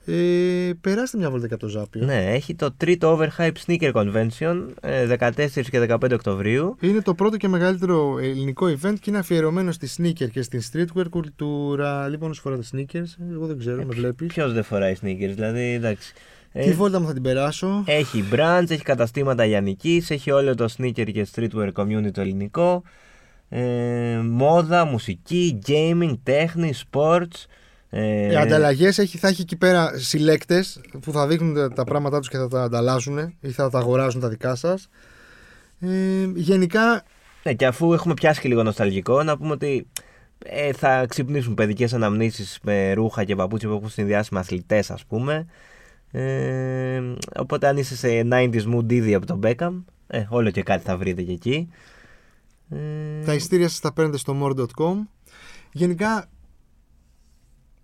Ε, περάστε μια βόλτα και από το Ζάπιο. Ναι, έχει το τρίτο Overhype Sneaker Convention ε, 14 και 15 Οκτωβρίου. Είναι το πρώτο και μεγαλύτερο ελληνικό event και είναι αφιερωμένο στη sneaker και στην streetwear κουλτούρα. Λοιπόν, όσοι φοράτε sneakers, εγώ δεν ξέρω, με βλέπεις. Ποιος δεν φοράει sneakers, δηλαδή εντάξει. Ε, Τι βόλτα μου θα την περάσω; Έχει brands, έχει καταστήματα λιανικής, έχει όλο το sneaker και streetwear community το ελληνικό. Ε, μόδα, μουσική, gaming, τέχνη, sports. Ε, Ε, Ανταλλαγές θα έχει εκεί πέρα συλλέκτες που θα δείχνουν τα, τα πράγματά τους και θα τα ανταλλάσσουν ή θα τα αγοράζουν τα δικά σας. Ε, γενικά, Ναι, και αφού έχουμε πιάσει και λίγο νοσταλγικό, να πούμε ότι ε, θα ξυπνήσουν παιδικές αναμνήσεις με ρούχα και παπούτσια που έχουν συνδυάσει με αθλητές, ας πούμε. Ε, οπότε αν είσαι σε 90s mood ήδη από τον Beckham, ε, όλο και κάτι θα βρείτε και εκεί. Ε, τα ειστήρια σας τα παίρνετε στο more.com. Γενικά,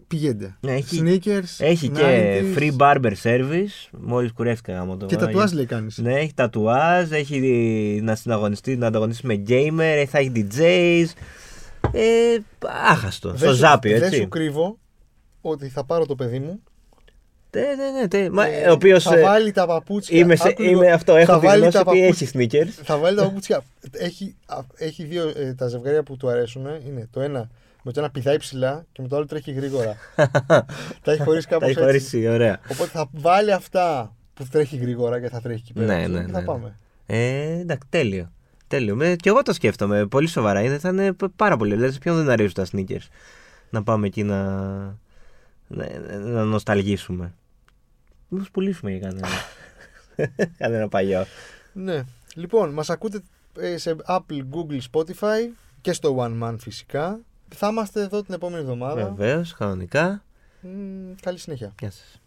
πηγαίνετε. Ναι, έχει- Sneakers, Έχει και 90s, free barber service. Μόλις κουρεύτηκα άμα το Και τατουάζ λέει κάνεις. Ναι, έχει τατουάζ, έχει να συναγωνιστεί, να ανταγωνιστεί με gamer, θα έχει DJs. Ε, άχαστο. στο ζάπιο, Δεν σου έτσι. κρύβω ότι θα πάρω το παιδί μου. Ναι, ναι, ναι. τε- Μα, ε, ο οποίος, θα ε, βάλει τα παπούτσια. Είμαι, σε, άκου λίγο, είμαι αυτό, θα έχω βάλει δηλώσει τα ότι παπούτσια- έχει sneakers. Θα βάλει τα παπούτσια. Έχει, α, έχει δύο ε, τα ζευγάρια που του αρέσουν. Είναι το ένα Με το ένα πηδάει ψηλά και με το άλλο τρέχει γρήγορα. τα έχει χωρίσει κάπως Τα έχει έτσι. χωρίσει, ωραία. Οπότε θα βάλει αυτά που τρέχει γρήγορα και θα τρέχει εκεί πέρα. Ναι, και ναι, θα ναι. πάμε. Ε, εντάξει, τέλειο. Τέλειο. Με, και εγώ το σκέφτομαι πολύ σοβαρά. Είναι, θα είναι π- πάρα πολύ. Δηλαδή, σε ποιον δεν αρέσουν τα sneakers; Να πάμε εκεί να, να, να νοσταλγήσουμε. Μήπως πουλήσουμε για κανένα. κανένα παλιό. Ναι. Λοιπόν, μας ακούτε ε, σε Apple, Google, Spotify και στο One Man φυσικά. Θα είμαστε εδώ την επόμενη εβδομάδα. Βεβαίως, κανονικά. Μ, καλή συνέχεια. Γεια σας.